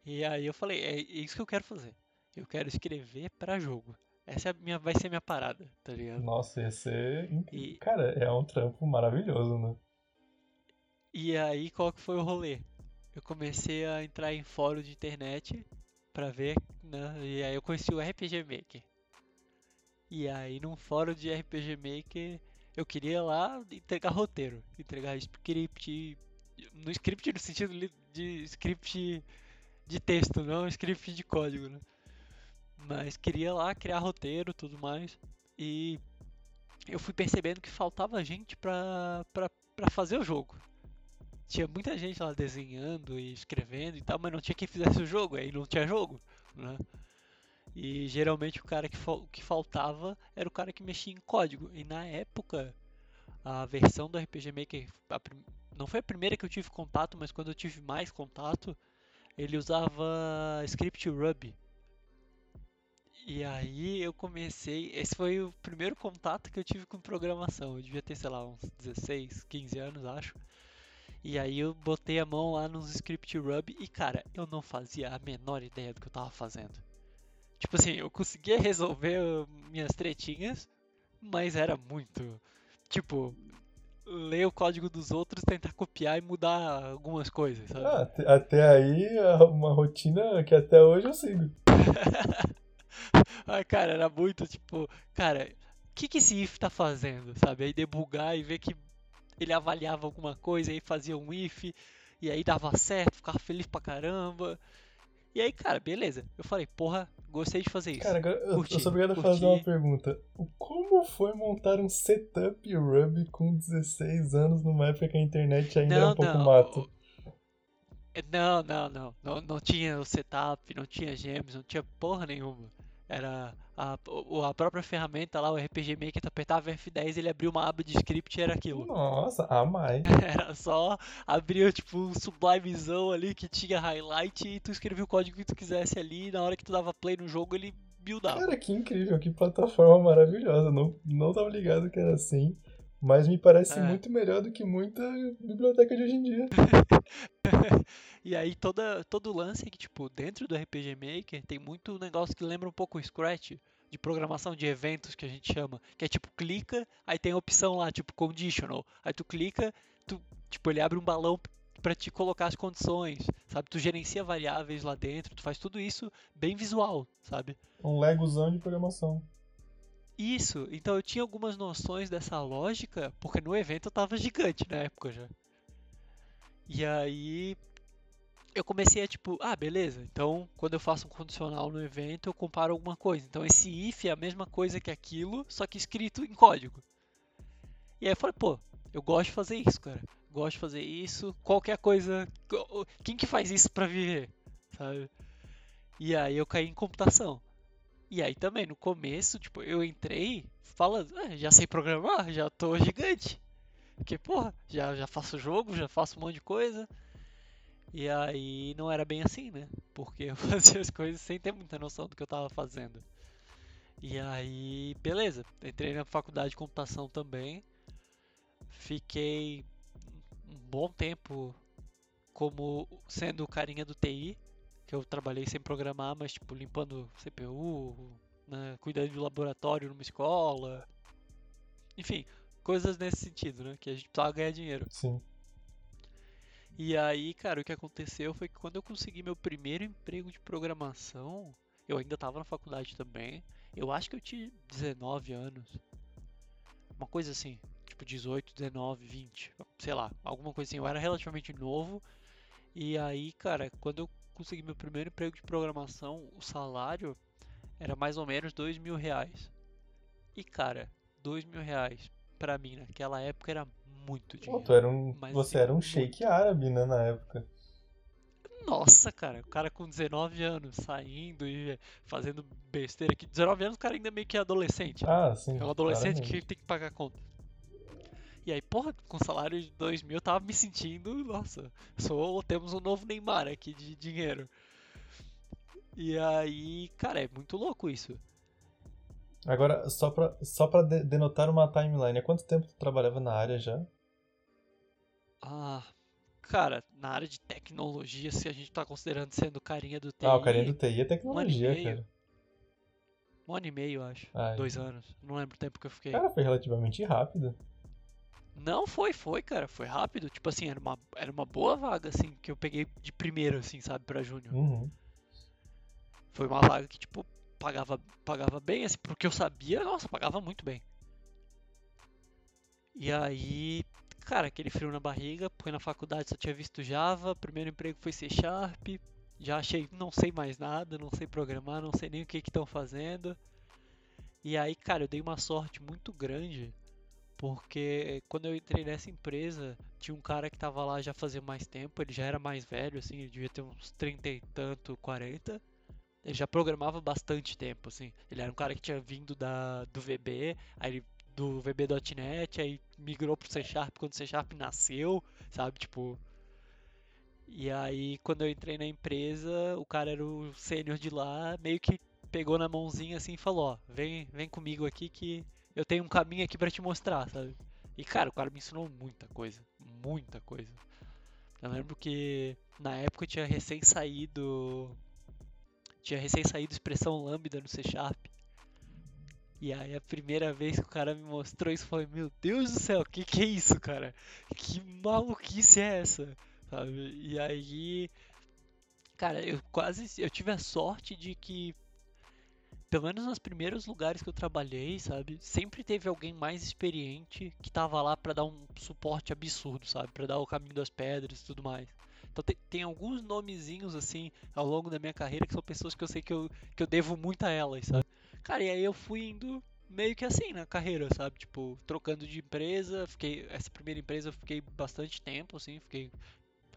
Speaker 2: E aí eu falei, é isso que eu quero fazer. Eu quero escrever pra jogo. Essa é a minha, vai ser a minha parada, tá ligado?
Speaker 1: Nossa, ia ser.
Speaker 2: E,
Speaker 1: Cara, é um trampo maravilhoso, né?
Speaker 2: E aí, qual que foi o rolê? Eu comecei a entrar em fórum de internet pra ver, né? E aí eu conheci o RPG Maker. E aí, num fórum de RPG Maker, eu queria lá entregar roteiro, entregar script, no script no sentido de script de texto, não script de código, né? Mas queria lá criar roteiro, tudo mais. E eu fui percebendo que faltava gente pra, pra, pra fazer o jogo. Tinha muita gente lá desenhando e escrevendo e tal, mas não tinha quem fizesse o jogo, aí não tinha jogo, né? E geralmente o cara que, fal- que faltava era o cara que mexia em código. E na época, a versão do RPG Maker, não foi a primeira que eu tive contato, mas quando eu tive mais contato, ele usava script Ruby. E aí eu comecei, esse foi o primeiro contato que eu tive com programação. Eu devia ter, sei lá, uns 16, 15 anos, acho. E aí eu botei a mão lá nos script Ruby e, cara, eu não fazia a menor ideia do que eu tava fazendo. Tipo assim, eu conseguia resolver minhas tretinhas, mas era muito. Tipo, ler o código dos outros, tentar copiar e mudar algumas coisas, sabe?
Speaker 1: Ah, até- aí, é uma rotina que até hoje eu sigo.
Speaker 2: Ah, cara, era muito tipo, cara, o que, que esse if tá fazendo, sabe? Aí debugar e ver que ele avaliava alguma coisa, aí fazia um if, e aí dava certo, ficava feliz pra caramba. E aí, cara, beleza. Eu falei, porra, gostei de fazer isso.
Speaker 1: Cara, agora eu, eu
Speaker 2: Curti,
Speaker 1: sou obrigado a
Speaker 2: curti.
Speaker 1: fazer uma pergunta. Como foi montar um setup Ruby com 16 anos numa época que a internet ainda era um pouco mato?
Speaker 2: Não, não, não, não. Não tinha o setup, não tinha gems, não tinha porra nenhuma. Era a, a própria ferramenta lá, o RPG Maker, tu apertava F10, ele abria uma aba de script e era aquilo.
Speaker 1: Nossa, a mais.
Speaker 2: Era só abrir tipo um sublimezão ali que tinha highlight e tu escrevia o código que tu quisesse ali e na hora que tu dava play no jogo ele buildava.
Speaker 1: Cara, que incrível, que plataforma maravilhosa. Não, não tava ligado que era assim. Mas me parece
Speaker 2: É.
Speaker 1: muito melhor do que muita biblioteca de hoje em dia.
Speaker 2: E aí toda, todo lance é que, tipo, dentro do RPG Maker tem muito negócio que lembra um pouco o Scratch, de programação de eventos que a gente chama. Que é tipo, clica, aí tem a opção lá, tipo, conditional. Aí tu clica, tu, tipo, ele abre um balão pra te colocar as condições, sabe? Tu gerencia variáveis lá dentro, tu faz tudo isso bem visual, sabe?
Speaker 1: Um legozão de programação.
Speaker 2: Isso, então eu tinha algumas noções dessa lógica, porque no evento eu tava gigante na época já. E aí eu comecei a tipo, ah, beleza, então quando eu faço um condicional no evento eu comparo alguma coisa. Então esse if é a mesma coisa que aquilo, só que escrito em código. E aí eu falei, pô, eu gosto de fazer isso, cara. Gosto de fazer isso, qualquer coisa. Quem que faz isso pra viver? Sabe? E aí eu caí em computação. E aí também, no começo, tipo, eu entrei falando, ah, já sei programar, já tô gigante. Porque, porra, já, já faço jogo, já faço um monte de coisa. E aí não era bem assim, né? Porque eu fazia as coisas sem ter muita noção do que eu tava fazendo. E aí, beleza, entrei na faculdade de computação também. Fiquei um bom tempo como sendo o carinha do TI, que eu trabalhei sem programar, mas tipo limpando CPU, né, cuidando do laboratório numa escola. Enfim, coisas nesse sentido, né, que a gente precisava ganhar dinheiro.
Speaker 1: Sim.
Speaker 2: E aí, cara, o que aconteceu foi que quando eu consegui meu primeiro emprego de programação, eu ainda tava na faculdade também. Eu acho que eu tinha 19 anos. Uma coisa assim, tipo 18, 19, 20, sei lá, alguma coisa assim. Eu era relativamente novo. E aí, cara, quando eu consegui meu primeiro emprego de programação, o salário era mais ou menos dois mil reais. E cara, dois mil reais pra mim naquela época era muito
Speaker 1: Pô,
Speaker 2: dinheiro.
Speaker 1: tu era um,
Speaker 2: Mas,
Speaker 1: você
Speaker 2: assim,
Speaker 1: era um
Speaker 2: muito.
Speaker 1: shake árabe, né, na época.
Speaker 2: Nossa, cara, o cara com 19 anos saindo e fazendo besteira aqui. 19 anos o cara ainda é meio que adolescente. né?
Speaker 1: Ah, sim.
Speaker 2: É um adolescente que
Speaker 1: claramente.
Speaker 2: tem que pagar conta. E aí, porra, com salário de 2 mil eu tava me sentindo, nossa, sou, temos um novo Neymar aqui de dinheiro. E aí, cara, é muito louco isso.
Speaker 1: Agora, só pra, só pra de- denotar uma timeline, há quanto tempo tu trabalhava na área já?
Speaker 2: Ah, cara, na área de tecnologia, se a gente tá considerando sendo carinha do TI,
Speaker 1: Ah, o carinha do TI é
Speaker 2: um
Speaker 1: tecnologia,
Speaker 2: meio.
Speaker 1: cara.
Speaker 2: Um ano e meio, acho.
Speaker 1: Ai.
Speaker 2: Dois anos. Não lembro o tempo que eu fiquei.
Speaker 1: Cara, foi relativamente rápido.
Speaker 2: Não, foi, foi, cara. Foi rápido. Tipo assim, era uma, era uma boa vaga, assim, que eu peguei de primeiro, assim, sabe, pra Júnior.
Speaker 1: Uhum.
Speaker 2: Foi uma vaga que, tipo, pagava, pagava bem, assim, porque eu sabia, nossa, pagava muito bem. E aí, cara, aquele frio na barriga, porque na faculdade só tinha visto Java, primeiro emprego foi C Sharp, já achei, não sei mais nada, não sei programar, não sei nem o que que estão fazendo. E aí, cara, eu dei uma sorte muito grande, porque quando eu entrei nessa empresa, tinha um cara que tava lá já fazia mais tempo, ele já era mais velho, assim, ele devia ter uns 30 e tanto, 40. Ele já programava bastante tempo, assim. Ele era um cara que tinha vindo da, do VB, aí ele- do VB.NET, aí migrou pro C Sharp quando o C Sharp nasceu, sabe? Tipo. E aí, quando eu entrei na empresa, o cara era o sênior de lá, meio que pegou na mãozinha assim e falou: Ó, vem, vem comigo aqui que eu tenho um caminho aqui pra te mostrar, sabe? E cara, o cara me ensinou muita coisa, muita coisa. Eu lembro que na época eu tinha recém saído tinha recém saído expressão lambda no C Sharp. E aí a primeira vez que o cara me mostrou isso, falei, meu Deus do céu, que que é isso, cara? Que maluquice é essa? Sabe? E aí, cara, eu quase, eu tive a sorte de que pelo menos nos primeiros lugares que eu trabalhei, sabe, sempre teve alguém mais experiente que tava lá pra dar um suporte absurdo, sabe, Pra dar o caminho das pedras e tudo mais. Então tem, tem alguns nomezinhos assim ao longo da minha carreira que são pessoas que eu sei que eu, que eu devo muito a elas, sabe? Cara, e aí eu fui indo meio que assim na carreira, sabe? Tipo, trocando de empresa, fiquei. Essa primeira empresa eu fiquei bastante tempo, assim, fiquei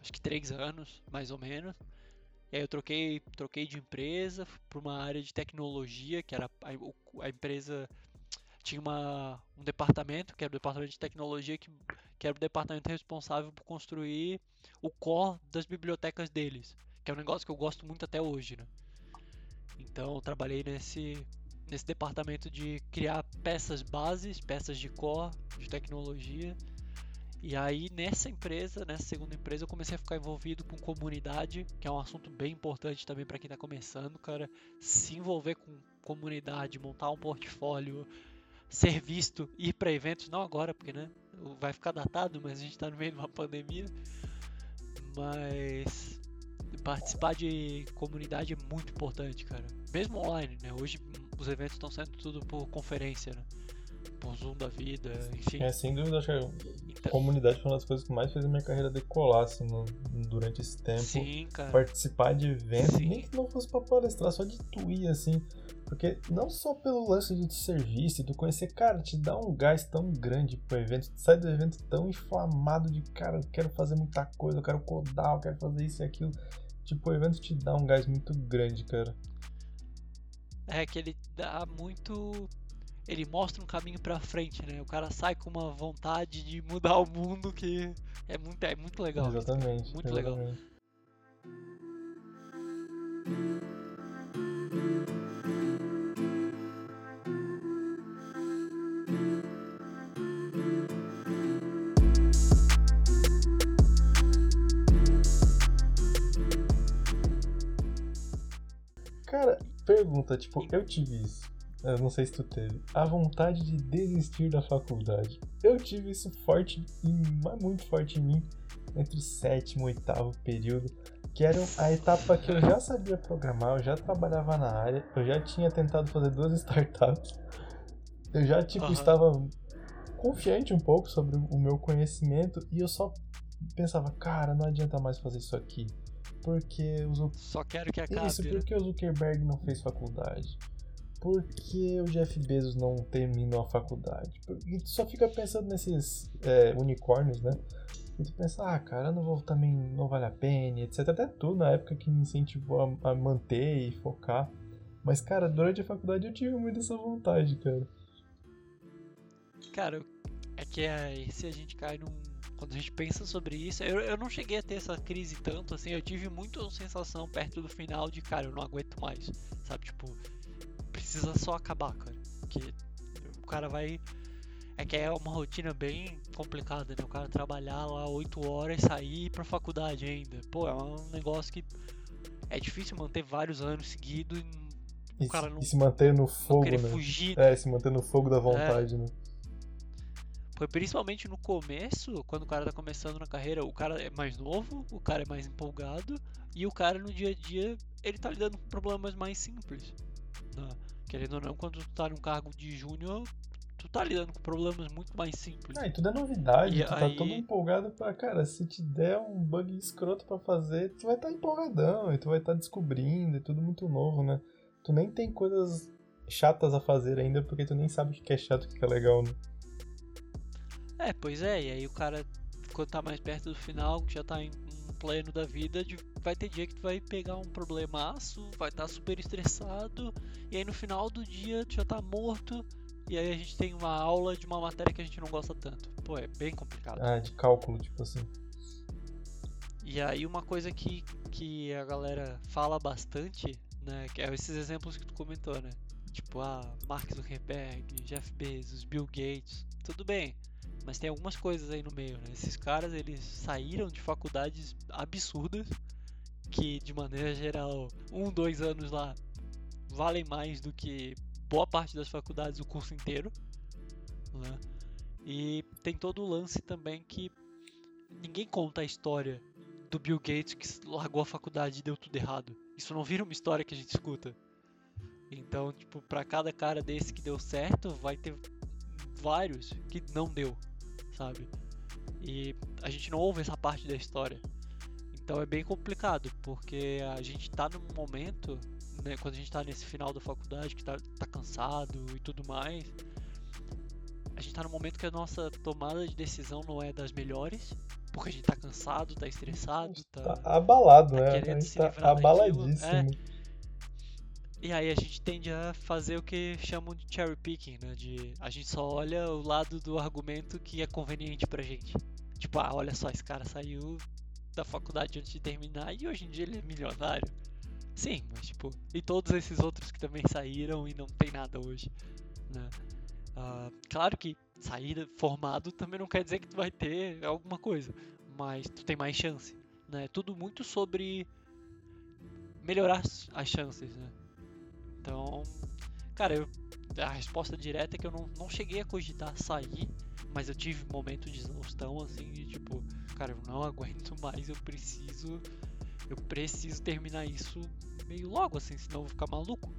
Speaker 2: acho que três anos, mais ou menos. E aí eu troquei, troquei de empresa para uma área de tecnologia, que era a, a empresa tinha uma, um departamento, que era o departamento de tecnologia, que, que era o departamento responsável por construir o core das bibliotecas deles, que é um negócio que eu gosto muito até hoje, né? Então, eu trabalhei nesse nesse departamento de criar peças bases, peças de core, de tecnologia. E aí nessa empresa, nessa segunda empresa, eu comecei a ficar envolvido com comunidade, que é um assunto bem importante também para quem está começando, cara. Se envolver com comunidade, montar um portfólio, ser visto, ir para eventos, não agora, porque né, vai ficar datado, mas a gente está no meio de uma pandemia. Mas participar de comunidade é muito importante, cara. Mesmo online, né? Hoje os eventos estão sendo tudo por conferência, né? Por Zoom da vida, enfim.
Speaker 1: É, sem dúvida, acho que comunidade foi uma das coisas que mais fez a minha carreira decolar, assim, no- durante esse tempo.
Speaker 2: sim, cara.
Speaker 1: Participar de eventos,
Speaker 2: Sim.
Speaker 1: nem que não fosse pra palestrar, só de ir, assim. Porque não só pelo lance de serviço, de tu conhecer, cara, te dá um gás tão grande pro evento, tu sai do evento tão inflamado de, cara, eu quero fazer muita coisa, eu quero codar, eu quero fazer isso e aquilo. Tipo, o evento te dá um gás muito grande, cara.
Speaker 2: É que ele dá muito. Ele mostra um caminho pra frente, né? O cara sai com uma vontade de mudar o mundo que é muito, é muito legal. isso, cara.
Speaker 1: exatamente.
Speaker 2: Muito legal.
Speaker 1: exatamente. Cara, pergunta, tipo, eu tive isso. Eu não sei se tu teve. A vontade de desistir da faculdade. Eu tive isso forte, muito forte em mim, entre o sétimo e oitavo período. Que era a etapa que eu já sabia programar, eu já trabalhava na área, eu já tinha tentado fazer duas startups. Eu já, tipo,
Speaker 2: Aham.
Speaker 1: estava confiante um pouco sobre o meu conhecimento e eu só pensava, cara, não adianta mais fazer isso aqui. Porque os
Speaker 2: Só quero que acabe.
Speaker 1: isso,
Speaker 2: né?
Speaker 1: porque o Zuckerberg não fez faculdade? Por que o Jeff Bezos não terminou a faculdade? E tu só fica pensando nesses é, unicórnios, né? E tu pensa, ah, cara, não vou também, não vale a pena, etc. Até tu, na época que me incentivou a, a manter e focar. Mas, cara, durante a faculdade eu tive muito essa vontade, cara.
Speaker 2: Cara, é que aí se a gente cai num. Quando a gente pensa sobre isso, eu, eu não cheguei a ter essa crise tanto, assim, eu tive muito sensação perto do final de, cara, eu não aguento mais, sabe? Tipo, precisa só acabar, cara. Que o cara vai. É que é uma rotina bem complicada, né? O cara trabalhar lá 8 horas, sair e ir pra faculdade ainda. Pô, é um negócio que é difícil manter vários anos seguidos
Speaker 1: E,
Speaker 2: o cara não,
Speaker 1: e se manter no fogo, né?
Speaker 2: fugir.
Speaker 1: É, se manter no fogo da vontade, né?
Speaker 2: Foi principalmente no começo, quando o cara tá começando na carreira, o cara é mais novo, o cara é mais empolgado, e o cara no dia a dia, ele tá lidando com problemas mais simples. Né? Querendo ou não, quando tu tá num cargo de júnior, tu tá lidando com problemas muito mais simples.
Speaker 1: Ah, e tudo é novidade,
Speaker 2: E
Speaker 1: tu tá
Speaker 2: aí-
Speaker 1: todo empolgado pra, cara, se te der um bug escroto pra fazer, tu vai estar tá empolgadão, e tu vai estar descobrindo, é tudo muito novo, né? Tu nem tem coisas chatas a fazer ainda, porque tu nem sabe o que é chato e o que é legal, né?
Speaker 2: É, pois é, e aí o cara, quando tá mais perto do final, já tá em pleno da vida, de- vai ter dia que tu vai pegar um problemaço, vai estar super estressado, e aí no final do dia tu já tá morto, e aí a gente tem uma aula de uma matéria que a gente não gosta tanto. Pô, é bem complicado.
Speaker 1: Ah, de cálculo, tipo assim.
Speaker 2: E aí uma coisa que, que a galera fala bastante, né, que é esses exemplos que tu comentou, né? Tipo, ah, Mark Zuckerberg, Jeff Bezos, Bill Gates, tudo bem. Mas tem algumas coisas aí no meio, né? Esses caras, eles saíram de faculdades absurdas, que de maneira geral, um, dois anos lá valem mais do que boa parte das faculdades o curso inteiro, né? E tem todo o lance também que ninguém conta a história do Bill Gates que largou a faculdade e deu tudo errado. Isso não vira uma história que a gente escuta. Então, tipo, pra cada cara desse que deu certo, vai ter vários que não deu, sabe? E a gente não ouve essa parte da história. Então é bem complicado, porque a gente tá num momento, né, quando a gente tá nesse final da faculdade, que tá, tá cansado e tudo mais, a gente tá num momento que a nossa tomada de decisão não é das melhores, porque a gente tá cansado, tá estressado,
Speaker 1: Tá
Speaker 2: tá.
Speaker 1: abalado,
Speaker 2: tá
Speaker 1: né?
Speaker 2: querendo
Speaker 1: A gente
Speaker 2: se
Speaker 1: tá
Speaker 2: livrar daquilo,
Speaker 1: abaladíssimo.
Speaker 2: é. E aí a gente tende a fazer o que chamam de cherry picking, né? De a gente só olha o lado do argumento que é conveniente pra gente. Tipo, ah, olha só, esse cara saiu da faculdade antes de terminar e hoje em dia ele é milionário. Sim, mas tipo, e todos esses outros que também saíram e não tem nada hoje, né? Ah, claro que sair formado também não quer dizer que tu vai ter alguma coisa, mas tu tem mais chance, né? Tudo muito sobre melhorar as chances, né? Então, cara, eu, a resposta direta é que eu não, não cheguei a cogitar sair, mas eu tive momento de exaustão, assim, de tipo, cara, eu não aguento mais, eu preciso, eu preciso terminar isso meio logo, assim, senão eu vou ficar maluco.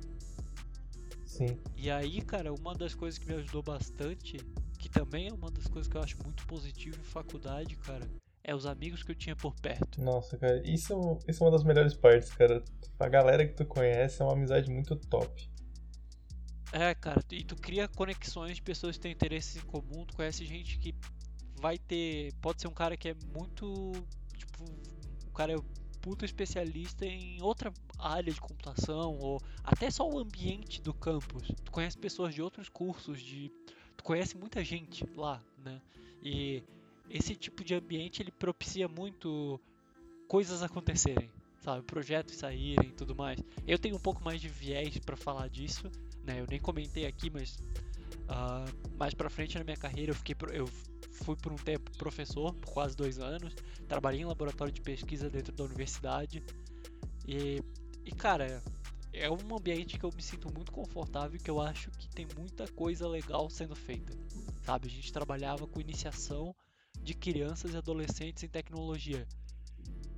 Speaker 1: Sim.
Speaker 2: E aí, cara, uma das coisas que me ajudou bastante, que também é uma das coisas que eu acho muito positivo em faculdade, cara, é os amigos que eu tinha por perto.
Speaker 1: Nossa, cara, isso, isso é uma das melhores partes, cara. A galera que tu conhece é uma amizade muito top.
Speaker 2: É, cara, e tu cria conexões de pessoas que têm interesses em comum, tu conhece gente que vai ter. Pode ser um cara que é muito. Tipo, o cara é puta especialista em outra área de computação, ou até só o ambiente do campus. Tu conhece pessoas de outros cursos, de. Tu conhece muita gente lá, né? E esse tipo de ambiente ele propicia muito coisas acontecerem, sabe? Projetos saírem e tudo mais. Eu tenho um pouco mais de viés pra falar disso, né? Eu nem comentei aqui, mas ah, mais pra frente na minha carreira eu fiquei eu fui por um tempo professor por quase dois anos, trabalhei em laboratório de pesquisa dentro da universidade e, e cara é um ambiente que eu me sinto muito confortável que eu acho que tem muita coisa legal sendo feita, sabe? A gente trabalhava com iniciação de crianças e adolescentes em tecnologia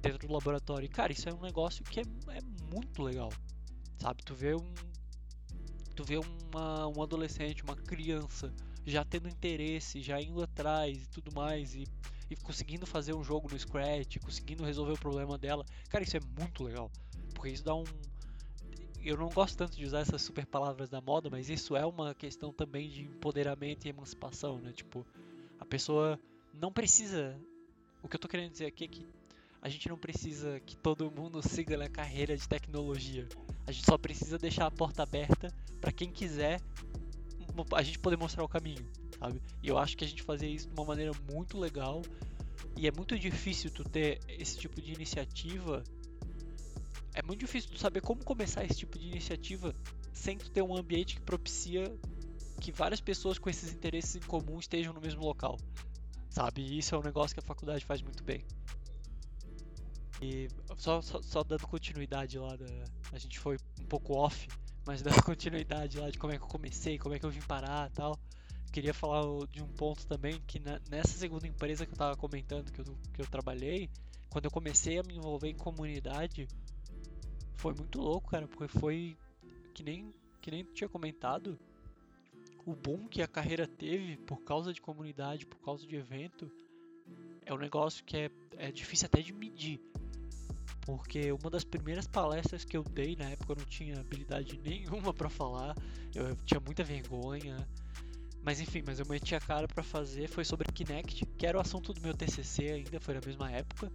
Speaker 2: dentro do laboratório. E, cara, isso é um negócio que é, é muito legal, sabe? Tu vê um tu vê uma, um adolescente, uma criança já tendo interesse, já indo atrás e tudo mais e, e conseguindo fazer um jogo no Scratch, conseguindo resolver o problema dela. Cara, isso é muito legal, porque isso dá um eu não gosto tanto de usar essas super palavras da moda, mas isso é uma questão também de empoderamento e emancipação, né? Tipo, a pessoa não precisa. O que eu tô querendo dizer aqui é que a gente não precisa que todo mundo siga na carreira de tecnologia. A gente só precisa deixar a porta aberta para quem quiser a gente poder mostrar o caminho, sabe? E eu acho que a gente fazia isso de uma maneira muito legal. E é muito difícil tu ter esse tipo de iniciativa. É muito difícil tu saber como começar esse tipo de iniciativa sem tu ter um ambiente que propicia que várias pessoas com esses interesses em comum estejam no mesmo local. Sabe? E isso é um negócio que a faculdade faz muito bem. E só, só, só dando continuidade lá, da, a gente foi um pouco off, mas da continuidade lá de como é que eu comecei, como é que eu vim parar tal. Queria falar de um ponto também que na, nessa segunda empresa que eu tava comentando que eu, que eu trabalhei, quando eu comecei a me envolver em comunidade, foi muito louco, cara, porque foi que nem que nem tinha comentado, o boom que a carreira teve por causa de comunidade, por causa de evento, é um negócio que é, é difícil até de medir. Porque uma das primeiras palestras que eu dei na época eu não tinha habilidade nenhuma para falar, eu, tinha muita vergonha. Mas enfim, mas eu meti a cara para fazer, foi sobre Kinect, que era o assunto do meu TCC ainda, foi na mesma época.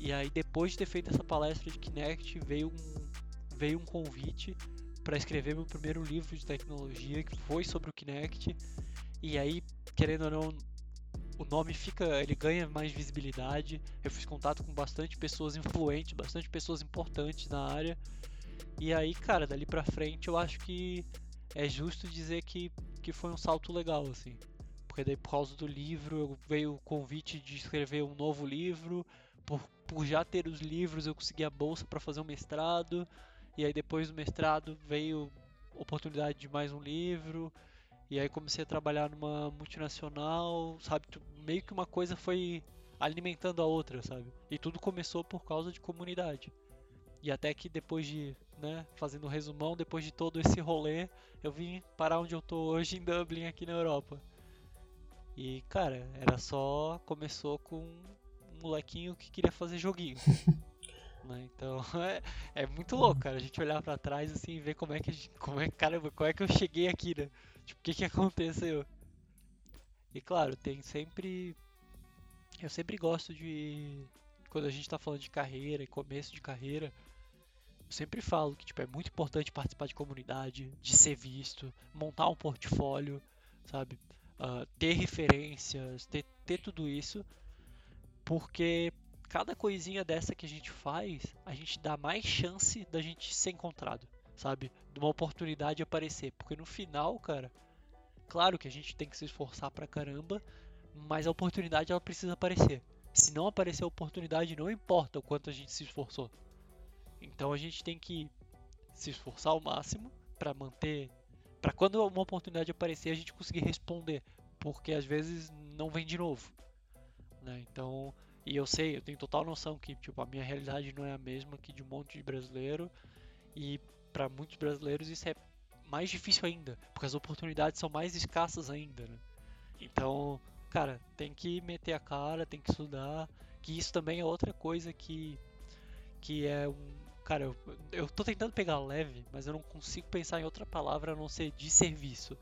Speaker 2: E aí depois de ter feito essa palestra de Kinect, veio um, veio um convite para escrever meu primeiro livro de tecnologia, que foi sobre o Kinect. E aí, querendo ou não, o nome fica, ele ganha mais visibilidade. Eu fiz contato com bastante pessoas influentes, bastante pessoas importantes na área. E aí, cara, dali pra frente eu acho que é justo dizer que, que foi um salto legal, assim. Porque daí por causa do livro veio o convite de escrever um novo livro. Por, por já ter os livros eu consegui a bolsa para fazer um mestrado. E aí depois do mestrado veio oportunidade de mais um livro. E aí comecei a trabalhar numa multinacional, sabe? Meio que uma coisa foi alimentando a outra, sabe? E tudo começou por causa de comunidade. E até que depois de, né, fazendo um resumão, depois de todo esse rolê, eu vim parar onde eu tô hoje em Dublin, aqui na Europa. E, cara, era só. Começou com um molequinho que queria fazer joguinho. né? Então é, é muito louco, cara, a gente olhar para trás assim e ver como é que como é, caramba, como é que eu cheguei aqui, né? Tipo, o que que aconteceu? E claro, tem sempre eu sempre gosto de quando a gente tá falando de carreira e começo de carreira, eu sempre falo que tipo é muito importante participar de comunidade, de ser visto, montar um portfólio, sabe? Uh, ter referências, ter, ter tudo isso, porque cada coisinha dessa que a gente faz, a gente dá mais chance da gente ser encontrado, sabe? De uma oportunidade aparecer. Porque no final, cara, claro que a gente tem que se esforçar pra caramba, mas a oportunidade ela precisa aparecer. Se não aparecer a oportunidade, não importa o quanto a gente se esforçou. Então a gente tem que se esforçar ao máximo para manter, para quando uma oportunidade aparecer a gente conseguir responder, porque às vezes não vem de novo. Né? Então e eu sei, eu tenho total noção que tipo, a minha realidade não é a mesma que de um monte de brasileiro. E para muitos brasileiros isso é mais difícil ainda, porque as oportunidades são mais escassas ainda, né? Então, cara, tem que meter a cara, tem que estudar, que isso também é outra coisa que que é um, cara, eu, eu tô tentando pegar leve, mas eu não consigo pensar em outra palavra a não ser de serviço.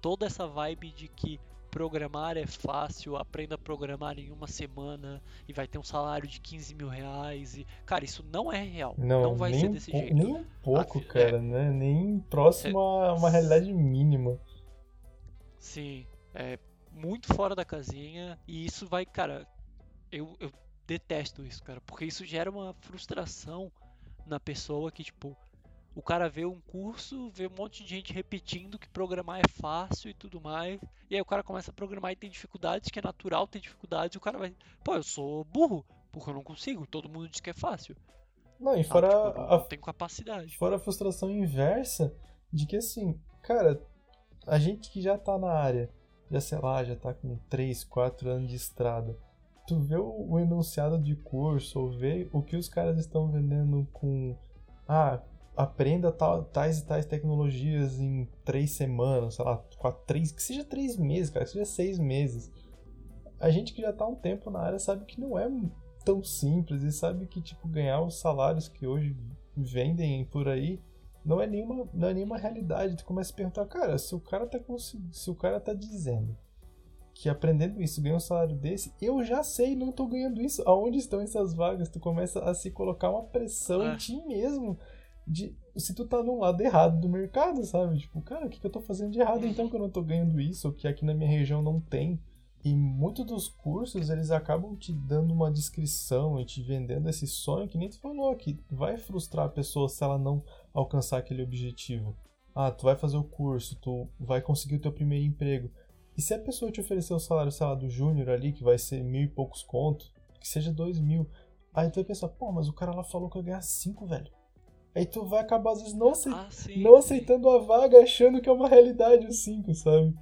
Speaker 2: Toda essa vibe de que programar é fácil, aprenda a programar em uma semana e vai ter um salário de 15 mil reais. E, cara, isso não é real. Não, não vai ser desse jeito.
Speaker 1: Nem um pouco, a, cara, é, né? Nem próximo é, a uma realidade mínima.
Speaker 2: Sim, é muito fora da casinha e isso vai, cara, eu, eu detesto isso, cara, porque isso gera uma frustração na pessoa que, tipo, o cara vê um curso, vê um monte de gente repetindo que programar é fácil e tudo mais. E aí o cara começa a programar e tem dificuldades, que é natural ter dificuldades, e o cara vai, pô, eu sou burro, porque eu não consigo, todo mundo diz que é fácil.
Speaker 1: Não, e fora
Speaker 2: ah, tipo,
Speaker 1: a,
Speaker 2: tenho capacidade.
Speaker 1: Fora a frustração inversa de que assim, cara, a gente que já tá na área, já sei lá, já tá com 3, 4 anos de estrada. Tu vê o, o enunciado de curso, ou vê o que os caras estão vendendo com ah, aprenda tais e tais tecnologias em três semanas, sei lá, quatro, três, que seja três meses, cara, que seja seis meses. A gente que já tá há um tempo na área sabe que não é tão simples e sabe que, tipo, ganhar os salários que hoje vendem por aí não é nenhuma, não é nenhuma realidade. Tu começa a perguntar, cara, se o cara tá se o cara tá dizendo que aprendendo isso ganha um salário desse, eu já sei, não tô ganhando isso. Aonde estão essas vagas? Tu começa a se colocar uma pressão em ti mesmo de se tu tá no lado errado do mercado, sabe? Tipo, cara, o que, que eu tô fazendo de errado então que eu não tô ganhando isso, ou que aqui na minha região não tem? E muitos dos cursos, eles acabam te dando uma descrição e te vendendo esse sonho que nem tu falou, que vai frustrar a pessoa se ela não alcançar aquele objetivo. Ah, tu vai fazer o curso, tu vai conseguir o teu primeiro emprego. E se a pessoa te oferecer o salário, sei lá, do júnior ali, que vai ser mil e poucos contos, que seja dois mil, aí tu vai pensar, pô, mas o cara lá falou que eu ia ganhar cinco, velho. Aí tu vai acabar, às vezes, não,
Speaker 2: Ah, sim.
Speaker 1: não aceitando a vaga, achando que é uma realidade o 5, sabe?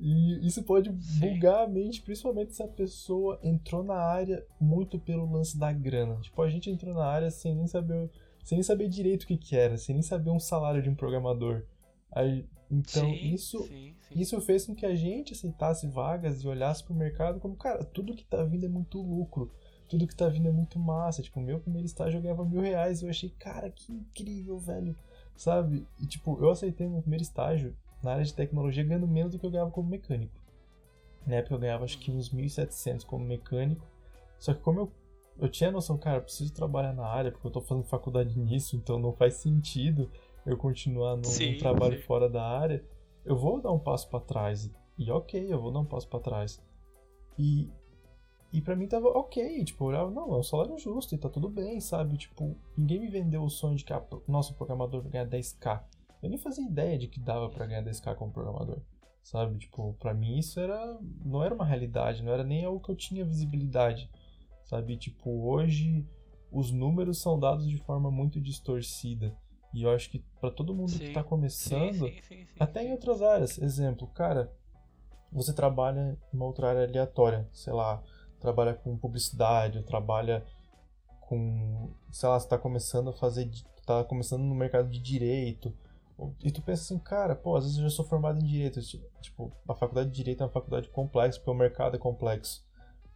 Speaker 1: E isso pode
Speaker 2: Sim.
Speaker 1: bugar a mente, principalmente se a pessoa entrou na área muito pelo lance da grana. Tipo, a gente entrou na área sem nem saber, sem nem saber direito o que, que era, sem nem saber um salário de um programador. Aí, então,
Speaker 2: Sim,
Speaker 1: isso
Speaker 2: sim, sim.
Speaker 1: isso fez com que a gente aceitasse vagas e olhasse pro mercado como, cara, tudo que tá vindo é muito lucro. Tudo que tá vindo é muito massa. Tipo, meu primeiro estágio eu ganhava mil reais eu achei, cara, que incrível, velho. Sabe? E, tipo, eu aceitei meu primeiro estágio na área de tecnologia ganhando menos do que eu ganhava como mecânico. Na época eu ganhava acho que uns 1.700 como mecânico. Só que como eu, eu tinha a noção, cara, eu preciso trabalhar na área porque eu tô fazendo faculdade nisso, então não faz sentido eu continuar num,
Speaker 2: Sim,
Speaker 1: trabalho
Speaker 2: sim.
Speaker 1: fora da área, eu vou dar um passo pra trás. E ok, eu vou dar um passo pra trás. E, e pra mim tava ok, tipo, eu não, é um salário justo e tá tudo bem, sabe? Tipo, ninguém me vendeu o sonho de que ah, nosso programador vai ganhar 10k. Eu nem fazia ideia de que dava pra ganhar 10k como programador. Sabe? Tipo, pra mim isso era. não era uma realidade, não era nem algo que eu tinha visibilidade. Sabe? Tipo, hoje os números são dados de forma muito distorcida. E eu acho que pra todo mundo que
Speaker 2: Sim,
Speaker 1: tá
Speaker 2: Sim,
Speaker 1: começando,
Speaker 2: sim, sim,
Speaker 1: até em outras áreas. Exemplo, cara, você trabalha em uma outra área aleatória, sei lá, trabalha com publicidade, ou trabalha com, sei lá, você tá começando a fazer, tá começando no mercado de direito, e tu pensa assim, cara, pô, às vezes eu já sou formado em direito, ti- tipo, a faculdade de direito é uma faculdade complexa, porque o mercado é complexo.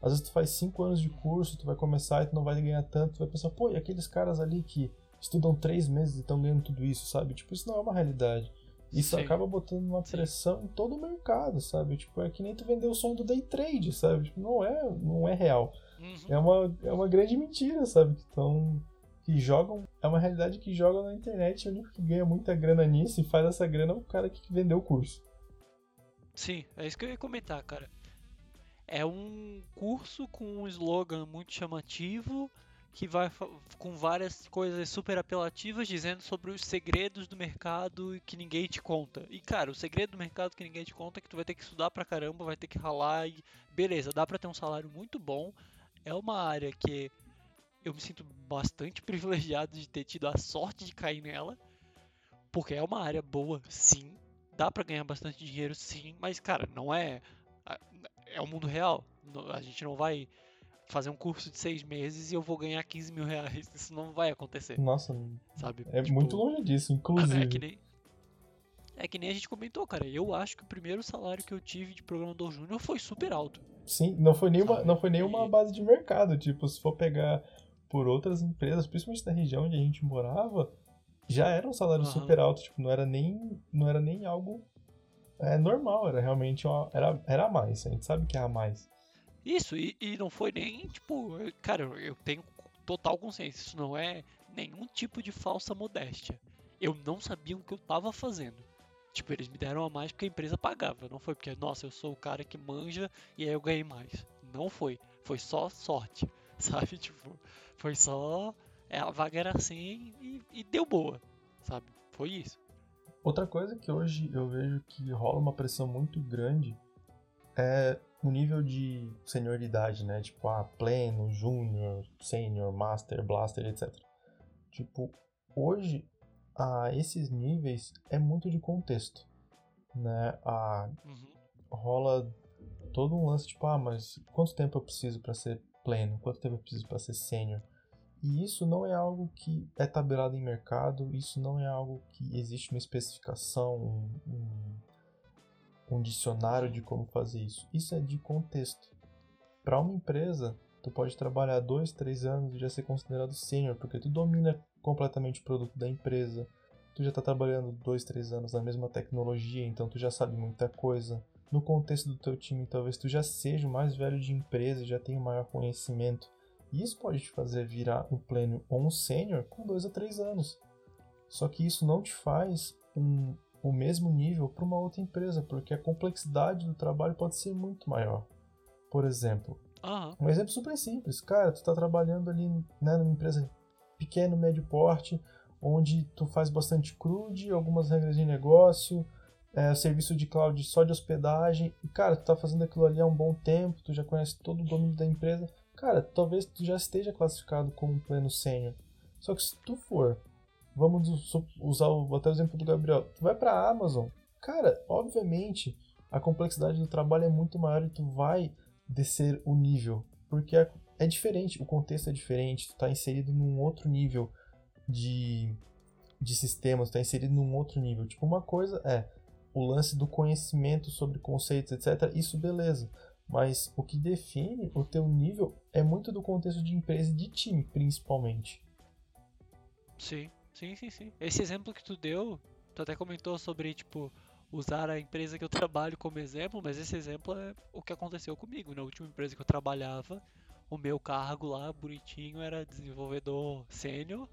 Speaker 1: Às vezes tu faz cinco anos de curso, tu vai começar e tu não vai ganhar tanto, tu vai pensar, pô, e aqueles caras ali que estudam três meses e estão ganhando tudo isso, sabe? Tipo, isso não é uma realidade. Isso
Speaker 2: Sim.
Speaker 1: acaba botando uma
Speaker 2: Sim.
Speaker 1: pressão em todo o mercado, sabe? Tipo, é que nem tu vender o sonho do day trade, sabe? Tipo, não é, não é real.
Speaker 2: Uhum.
Speaker 1: É uma, é uma grande mentira, sabe? Que tão, que jogam, é uma realidade que jogam na internet, e o único que ganha muita grana nisso e faz essa grana é o cara que vendeu o curso.
Speaker 2: Sim, é isso que eu ia comentar, cara. É um curso com um slogan muito chamativo que vai com várias coisas super apelativas dizendo sobre os segredos do mercado que ninguém te conta. E cara, o segredo do mercado que ninguém te conta é que tu vai ter que estudar pra caramba, vai ter que ralar e beleza, dá pra ter um salário muito bom. É uma área que eu me sinto bastante privilegiado de ter tido a sorte de cair nela, porque é uma área boa, sim. Dá pra ganhar bastante dinheiro, sim, mas cara, não é é o mundo real. A gente não vai fazer um curso de seis meses e eu vou ganhar 15 mil reais. Isso não vai acontecer,
Speaker 1: Nossa,
Speaker 2: sabe?
Speaker 1: é
Speaker 2: Tipo,
Speaker 1: muito longe disso,
Speaker 2: É que
Speaker 1: inclusive.
Speaker 2: nem. É que nem a gente comentou, cara. Eu acho que o primeiro salário que eu tive de programador júnior foi super alto.
Speaker 1: Sim, não foi nenhuma,
Speaker 2: Sabe?
Speaker 1: não foi nenhuma base de mercado. Tipo, se for pegar por outras empresas, principalmente da região onde a gente morava, já era um salário
Speaker 2: Aham.
Speaker 1: super alto. Tipo, não era nem, não era nem algo é, normal. Era realmente uma, era, era a mais. A gente sabe que é a mais.
Speaker 2: Isso, e, e não foi nem, tipo, cara, eu- eu tenho total consciência. Isso não é nenhum tipo de falsa modéstia. Eu não sabia o que eu tava fazendo. Tipo, eles me deram a mais porque a empresa pagava. Não foi porque, nossa, eu sou o cara que manja e aí eu ganhei mais. Não foi. Foi só sorte, sabe? Tipo, foi só. É, a vaga era assim e, e deu boa, sabe? Foi isso.
Speaker 1: Outra coisa que hoje eu vejo que rola uma pressão muito grande é o nível de senioridade, né? Tipo, ah, pleno, júnior, sênior, master, blaster, etc. Tipo, hoje, a esses níveis é muito de contexto, né? A,
Speaker 2: Uhum.
Speaker 1: rola todo um lance, tipo, ah, mas quanto tempo eu preciso para ser pleno? Quanto tempo eu preciso para ser sênior? E isso não é algo que é tabelado em mercado, isso não é algo que existe uma especificação, um, um, um dicionário de como fazer isso. Isso é de contexto. Para uma empresa, tu pode trabalhar dois, três anos e já ser considerado sênior, porque tu domina completamente o produto da empresa. Tu já está trabalhando dois, três anos na mesma tecnologia, então tu já sabe muita coisa. No contexto do teu time, talvez tu já seja o mais velho de empresa já tenha o maior conhecimento. E isso pode te fazer virar um pleno ou um sênior com dois a três anos. Só que isso não te faz um, o mesmo nível para uma outra empresa, porque a complexidade do trabalho pode ser muito maior. Por exemplo,
Speaker 2: Aham.
Speaker 1: um exemplo super simples. Cara, tu tá trabalhando ali né, numa empresa pequeno, médio porte, onde tu faz bastante crude, algumas regras de negócio, é, serviço de cloud só de hospedagem. E, cara, tu tá fazendo aquilo ali há um bom tempo, tu já conhece todo o domínio da empresa. Cara, talvez tu já esteja classificado como um pleno sênior. Só que se tu for vamos usar até o exemplo do Gabriel. Tu vai pra Amazon, cara, obviamente a complexidade do trabalho é muito maior e tu vai descer o nível, porque é, é diferente, o contexto é diferente, tu tá inserido num outro nível de, de sistemas, tu tá inserido num outro nível. Tipo, uma coisa é o lance do conhecimento sobre conceitos, etc. Isso beleza. Mas o que define o teu nível é muito do contexto de empresa e de time, principalmente.
Speaker 2: Sim, sim, sim, sim. Esse exemplo que tu deu, tu até comentou sobre, tipo, usar a empresa que eu trabalho como exemplo, mas esse exemplo é o que aconteceu comigo. Na última empresa que eu trabalhava, o meu cargo lá, bonitinho, era desenvolvedor sênior.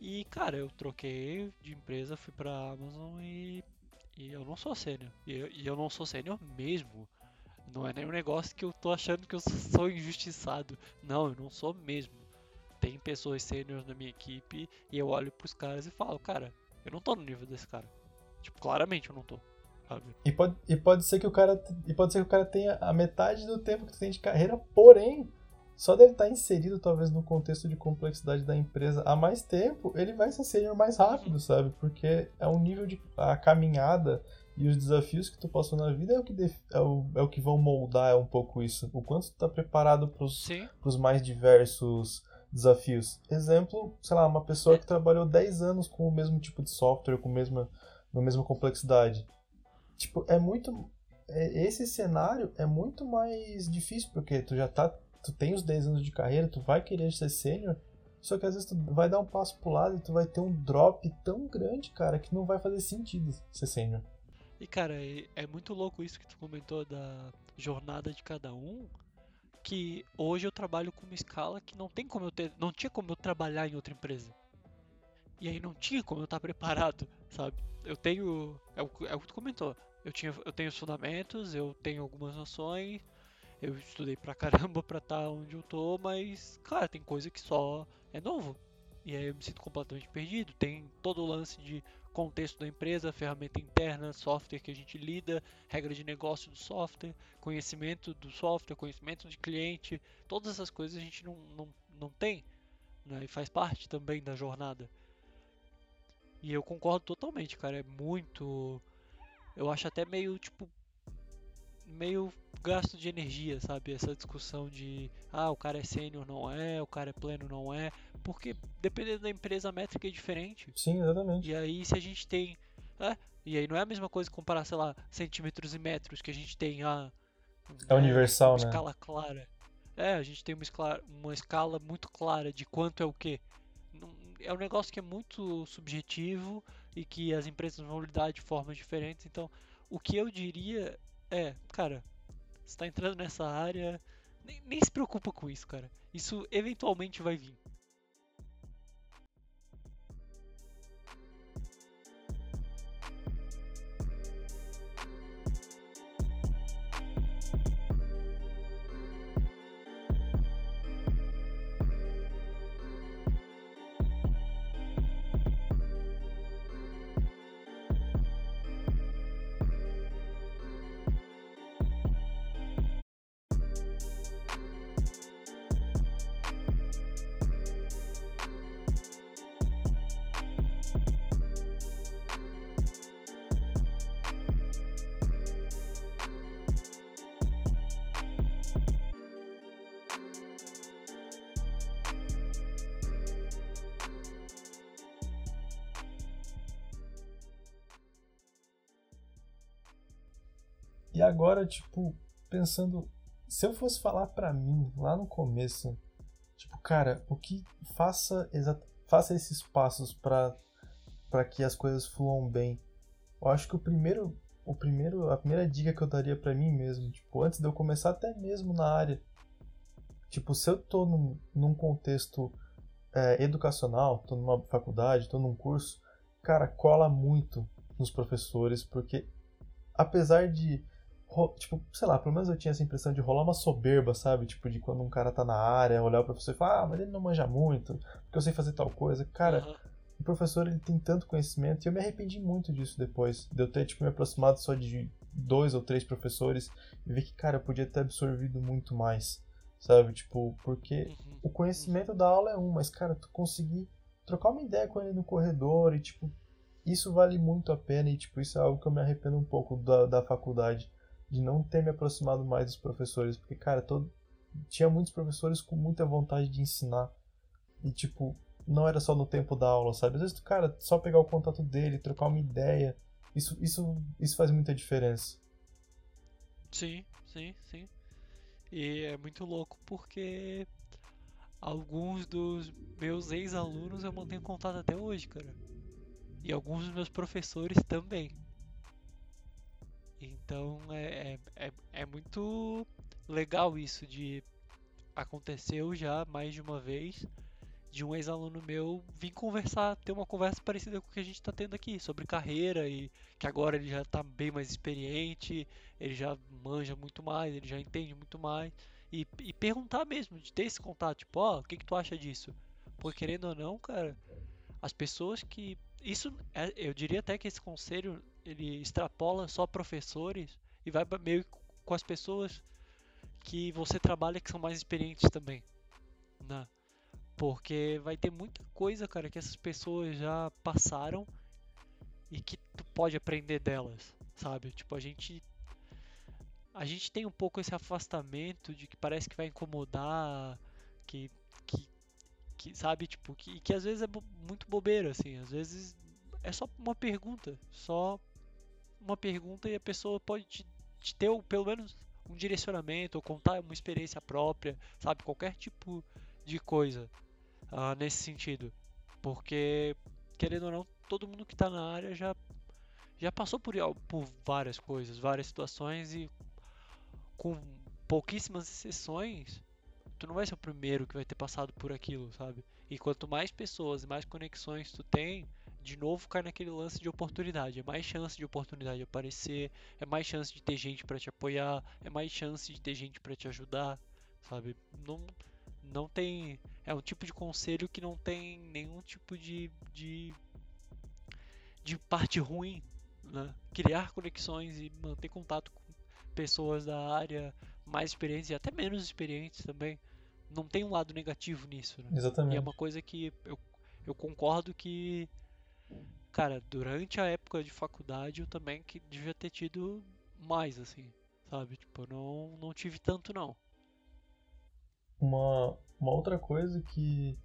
Speaker 2: E, cara, eu troquei de empresa, fui pra Amazon e, e eu não sou sênior. E, e eu não sou sênior mesmo. Não é nenhum negócio que eu tô achando que eu sou injustiçado. Não, eu não sou mesmo. Tem pessoas sêniores na minha equipe e eu olho pros caras e falo, cara, eu não tô no nível desse cara. Tipo, claramente eu não tô. Sabe?
Speaker 1: E pode, e pode ser que o cara. E pode ser que o cara tenha a metade do tempo que tu tem de carreira, porém, só dele estar inserido talvez no contexto de complexidade da empresa há mais tempo, ele vai ser sênior mais rápido, sabe? Porque é um nível de a caminhada e os desafios que tu passou na vida é o que, def... é o, é o que vão moldar um pouco isso. O quanto tu tá preparado pros, pros mais diversos desafios. Exemplo, sei lá, uma pessoa que trabalhou 10 anos com o mesmo tipo de software, com a mesma, a mesma complexidade. Tipo, é muito. É, esse cenário é muito mais difícil, porque tu já tá. Tu tem os 10 anos de carreira, tu vai querer ser sênior, só que às vezes tu vai dar um passo pro lado e tu vai ter um drop tão grande, cara, que não vai fazer sentido ser sênior.
Speaker 2: E cara, é, é muito louco isso que tu comentou da jornada de cada um, que hoje eu trabalho com uma escala que não tem como eu ter, não tinha como eu trabalhar em outra empresa. E aí não tinha como eu estar preparado, sabe? Eu tenho, é o, é o que tu comentou. Eu tinha, eu tenho os fundamentos, eu tenho algumas noções, eu estudei pra caramba pra estar tá onde eu tô, mas, cara, tem coisa que só é novo. E aí eu me sinto completamente perdido. Tem todo o lance de contexto da empresa, ferramenta interna, software que a gente lida, regra de negócio do software, conhecimento do software, conhecimento de cliente, todas essas coisas a gente não, não, não tem né? e faz parte também da jornada. E eu concordo totalmente, cara, é muito. Eu acho até meio tipo. Meio gasto de energia, sabe? Essa discussão de ah, o cara é sênior, não é, o cara é pleno, não é. Porque dependendo da empresa a métrica é diferente.
Speaker 1: Sim, exatamente.
Speaker 2: E aí se a gente tem. É, e aí não é a mesma coisa comparar, sei lá, centímetros e metros que a gente tem a.
Speaker 1: É universal,
Speaker 2: uma
Speaker 1: né?
Speaker 2: escala clara. É, a gente tem uma escala, uma escala muito clara de quanto é o que. É um negócio que é muito subjetivo e que as empresas vão lidar de formas diferentes. Então, o que eu diria é, cara, você tá entrando nessa área, nem, nem se preocupa com isso, cara. Isso eventualmente vai vir.
Speaker 1: E agora, tipo, pensando, se eu fosse falar para mim lá no começo, tipo, cara, o que faça faça esses passos para para que as coisas fluam bem. Eu acho que o primeiro o primeiro a primeira dica que eu daria para mim mesmo, tipo, antes de eu começar até mesmo na área, tipo, se eu tô num, num contexto é, educacional, tô numa faculdade, tô num curso, cara, cola muito nos professores, porque apesar de tipo, sei lá, pelo menos eu tinha essa impressão de rolar uma soberba, sabe? Tipo, de quando um cara tá na área, olhar o professor e falar, ah, mas ele não manja muito, porque eu sei fazer tal coisa. Cara, uhum. o professor ele tem tanto conhecimento e eu me arrependi muito disso depois, de eu ter, tipo, me aproximado só de dois ou três professores e ver que, cara, eu podia ter absorvido muito mais, sabe? Tipo, porque uhum. o conhecimento da aula é um, mas, cara, tu conseguir trocar uma ideia com ele no corredor e, tipo, isso vale muito a pena e, tipo, isso é algo que eu me arrependo um pouco da, da faculdade, de não ter me aproximado mais dos professores, porque, cara, todo, tinha muitos professores com muita vontade de ensinar e, tipo, não era só no tempo da aula, sabe? Às vezes, cara, só pegar o contato dele, trocar uma ideia, isso, isso, isso faz muita diferença.
Speaker 2: Sim, sim, sim. E é muito louco porque alguns dos meus ex-alunos eu mantenho contato até hoje, cara. E alguns dos meus professores também. Então é, é, é, é muito legal isso de aconteceu já mais de uma vez de um ex-aluno meu vir conversar, ter uma conversa parecida com o que a gente está tendo aqui, sobre carreira e que agora ele já está bem mais experiente, ele já manja muito mais, ele já entende muito mais. E, e perguntar mesmo, de ter esse contato, tipo, ó, oh, o que, que tu acha disso? Porque querendo ou não, cara, as pessoas que. Isso, é, eu diria até que esse conselho ele extrapola só professores e vai meio com as pessoas que você trabalha que são mais experientes também. Né? Porque vai ter muita coisa, cara, que essas pessoas já passaram e que tu pode aprender delas, sabe? Tipo, a gente a gente tem um pouco esse afastamento de que parece que vai incomodar, que que, que sabe, tipo, que, que às vezes é bo muito bobeira assim, às vezes é só uma pergunta, só uma pergunta e a pessoa pode te, te ter pelo menos um direcionamento ou contar uma experiência própria, sabe, qualquer tipo de coisa uh, nesse sentido. Porque, querendo ou não, todo mundo que está na área já, já passou por, por várias coisas, várias situações e com pouquíssimas exceções, tu não vai ser o primeiro que vai ter passado por aquilo, sabe? E quanto mais pessoas e mais conexões tu tem, de novo cai naquele lance de oportunidade. É mais chance de oportunidade aparecer, é mais chance de ter gente para te apoiar, é mais chance de ter gente para te ajudar, sabe? Não, não tem. É um tipo de conselho que não tem nenhum tipo de. de, de parte ruim. Né? Criar conexões e manter contato com pessoas da área mais experientes e até menos experientes também. Não tem um lado negativo nisso. Né?
Speaker 1: Exatamente.
Speaker 2: E é uma coisa que eu, eu concordo que. Cara, durante a época de faculdade eu também que devia ter tido mais, assim, sabe? Tipo, não, não tive tanto não.
Speaker 1: Uma, uma outra coisa que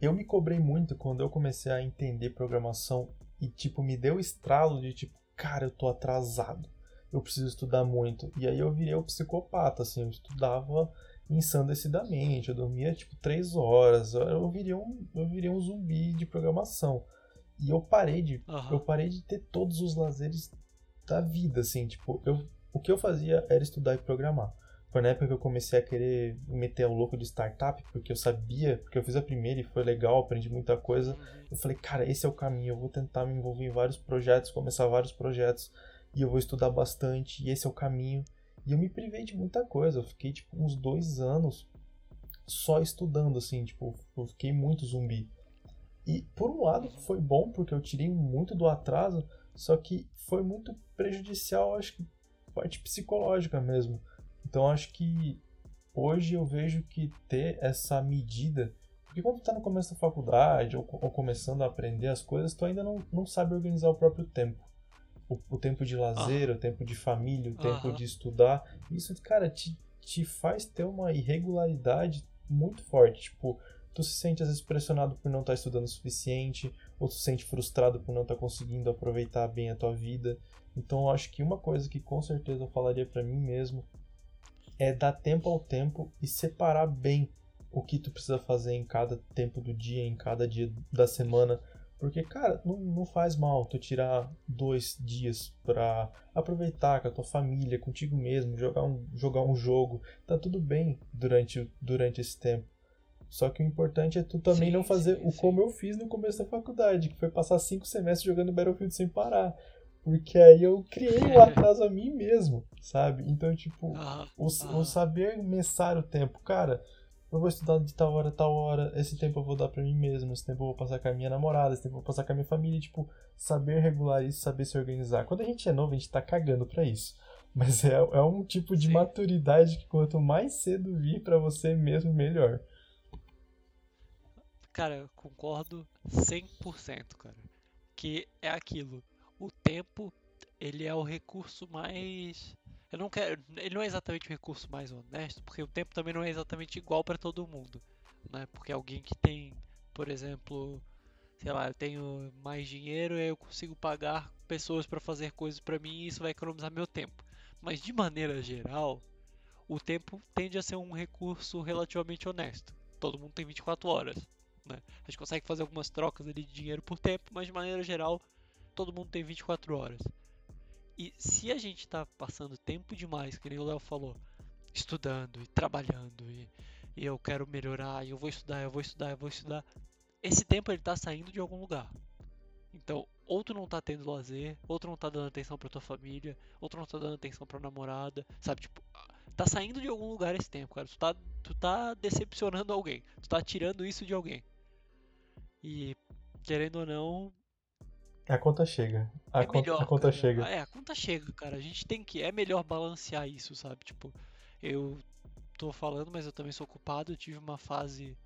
Speaker 1: eu me cobrei muito quando eu comecei a entender programação e, tipo, me deu estralo de, tipo, cara, eu tô atrasado, eu preciso estudar muito. E aí eu virei o psicopata, assim, eu estudava ensandecidamente, eu dormia, tipo, três horas, eu virei um, eu virei um zumbi de programação. E eu parei de, uhum. eu parei de ter todos os lazeres da vida, assim, tipo, eu, o que eu fazia era estudar e programar. Foi na época que eu comecei a querer meter o louco de startup, porque eu sabia, porque eu fiz a primeira e foi legal, aprendi muita coisa. Eu falei, cara, esse é o caminho, eu vou tentar me envolver em vários projetos, começar vários projetos, e eu vou estudar bastante, e esse é o caminho. E eu me privei de muita coisa, eu fiquei, tipo, uns dois anos só estudando, assim, tipo, eu fiquei muito zumbi. E, por um lado, foi bom, porque eu tirei muito do atraso, só que foi muito prejudicial, acho que, parte psicológica mesmo então acho que hoje eu vejo que ter essa medida. Porque quando tu tá no começo da faculdade ou, ou começando a aprender as coisas, tu ainda não, não sabe organizar o próprio tempo. O, o tempo de lazer, o tempo de família, o tempo de estudar. Isso, cara, te, te faz ter uma irregularidade muito forte. Tipo, tu se sente às vezes pressionado por não estar tá estudando o suficiente, ou tu se sente frustrado por não estar tá conseguindo aproveitar bem a tua vida. Então eu acho que uma coisa que com certeza eu falaria para mim mesmo é dar tempo ao tempo e separar bem o que tu precisa fazer em cada tempo do dia, em cada dia da semana. Porque, cara, não, não faz mal tu tirar dois dias pra aproveitar com a tua família, contigo mesmo, jogar um, jogar um jogo. Tá tudo bem durante, durante esse tempo. Só que o importante é tu também sim, não fazer sim, o sim. como eu fiz no começo da faculdade, que foi passar cinco semestres jogando Battlefield sem parar. Porque aí eu criei o atraso a mim mesmo, sabe? Então, tipo, ah, o, ah. o saber mensar o tempo. Cara, eu vou estudar de tal hora, tal hora, esse tempo eu vou dar pra mim mesmo, esse tempo eu vou passar com a minha namorada, esse tempo eu vou passar com a minha família, tipo, saber regular isso, saber se organizar. Quando a gente é novo, a gente tá cagando pra isso. Mas é, é um tipo de Sim. maturidade que quanto mais cedo vir para você mesmo, melhor.
Speaker 2: Cara, concordo 100%, cara. Que é aquilo. O tempo, ele é o recurso mais eu não quero, ele não é exatamente o recurso mais honesto, porque o tempo também não é exatamente igual para todo mundo, né? Porque alguém que tem, por exemplo, sei lá, eu tenho mais dinheiro e eu consigo pagar pessoas para fazer coisas para mim e isso vai economizar meu tempo. Mas de maneira geral, o tempo tende a ser um recurso relativamente honesto. Todo mundo tem 24 horas, né? A gente consegue fazer algumas trocas ali de dinheiro por tempo, mas de maneira geral, todo mundo tem 24 horas. E se a gente está passando tempo demais, que nem o Léo falou, estudando e trabalhando e, e, eu quero melhorar, e eu vou estudar, eu vou estudar, eu vou estudar, esse tempo ele está saindo de algum lugar. Então, ou tu não tá tendo lazer, ou tu não tá dando atenção pra tua família, ou tu não tá dando atenção pra namorada, sabe? Tipo, tá saindo de algum lugar esse tempo, cara. Tu tá, tu tá decepcionando alguém, tu tá tirando isso de alguém. E, querendo ou não,
Speaker 1: a conta chega. A,
Speaker 2: é
Speaker 1: conta,
Speaker 2: melhor,
Speaker 1: a conta
Speaker 2: cara.
Speaker 1: chega.
Speaker 2: É, a conta chega, cara. A gente tem que. É melhor balancear isso, sabe? Tipo, eu tô falando, mas eu também sou ocupado. Eu tive uma fase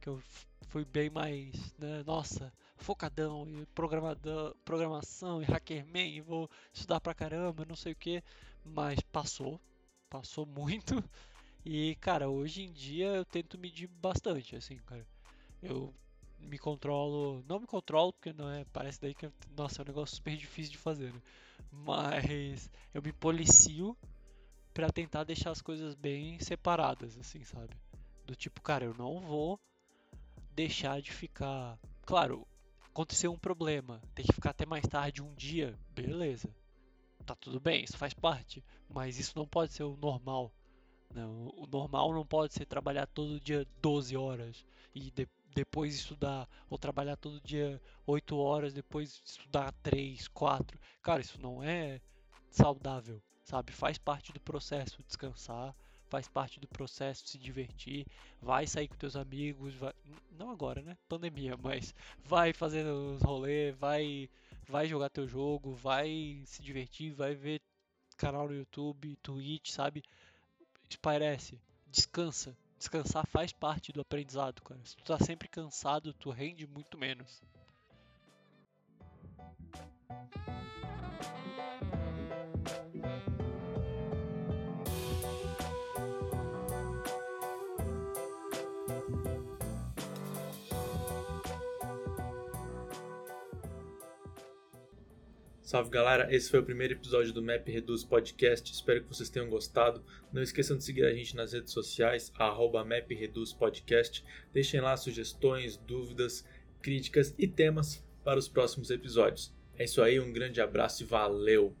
Speaker 2: que eu fui bem mais, né? Nossa, focadão e programadão, programação e hackerman. E vou estudar pra caramba, não sei o que. Mas passou. Passou muito. E, cara, hoje em dia eu tento medir bastante, assim, cara. Eu me controlo. Não me controlo, porque não é. Parece daí que. Nossa, é um negócio super difícil de fazer, né? Mas eu me policio para tentar deixar as coisas bem separadas, assim, sabe? Do tipo, cara, eu não vou deixar de ficar. Claro, aconteceu um problema, tem que ficar até mais tarde um dia, beleza. Tá tudo bem, isso faz parte. Mas isso não pode ser o normal. Não, o normal não pode ser trabalhar todo dia 12 horas e depois depois estudar, ou trabalhar todo dia 8 horas, depois estudar 3, 4. Cara, isso não é saudável, sabe? Faz parte do processo descansar, faz parte do processo se divertir, vai sair com teus amigos, vai... não agora, né? Pandemia, mas vai fazer os rolês, vai vai jogar teu jogo, vai se divertir, vai ver canal no YouTube, Twitch, sabe? Espairece, descansa, descansar faz parte do aprendizado, cara. Se tu tá sempre cansado, tu rende muito menos.
Speaker 3: Salve galera, esse foi o primeiro episódio do Map Reduz Podcast. Espero que vocês tenham gostado. Não esqueçam de seguir a gente nas redes sociais, @mapreduzpodcast. Deixem lá sugestões, dúvidas, críticas e temas para os próximos episódios. É isso aí, um grande abraço e valeu!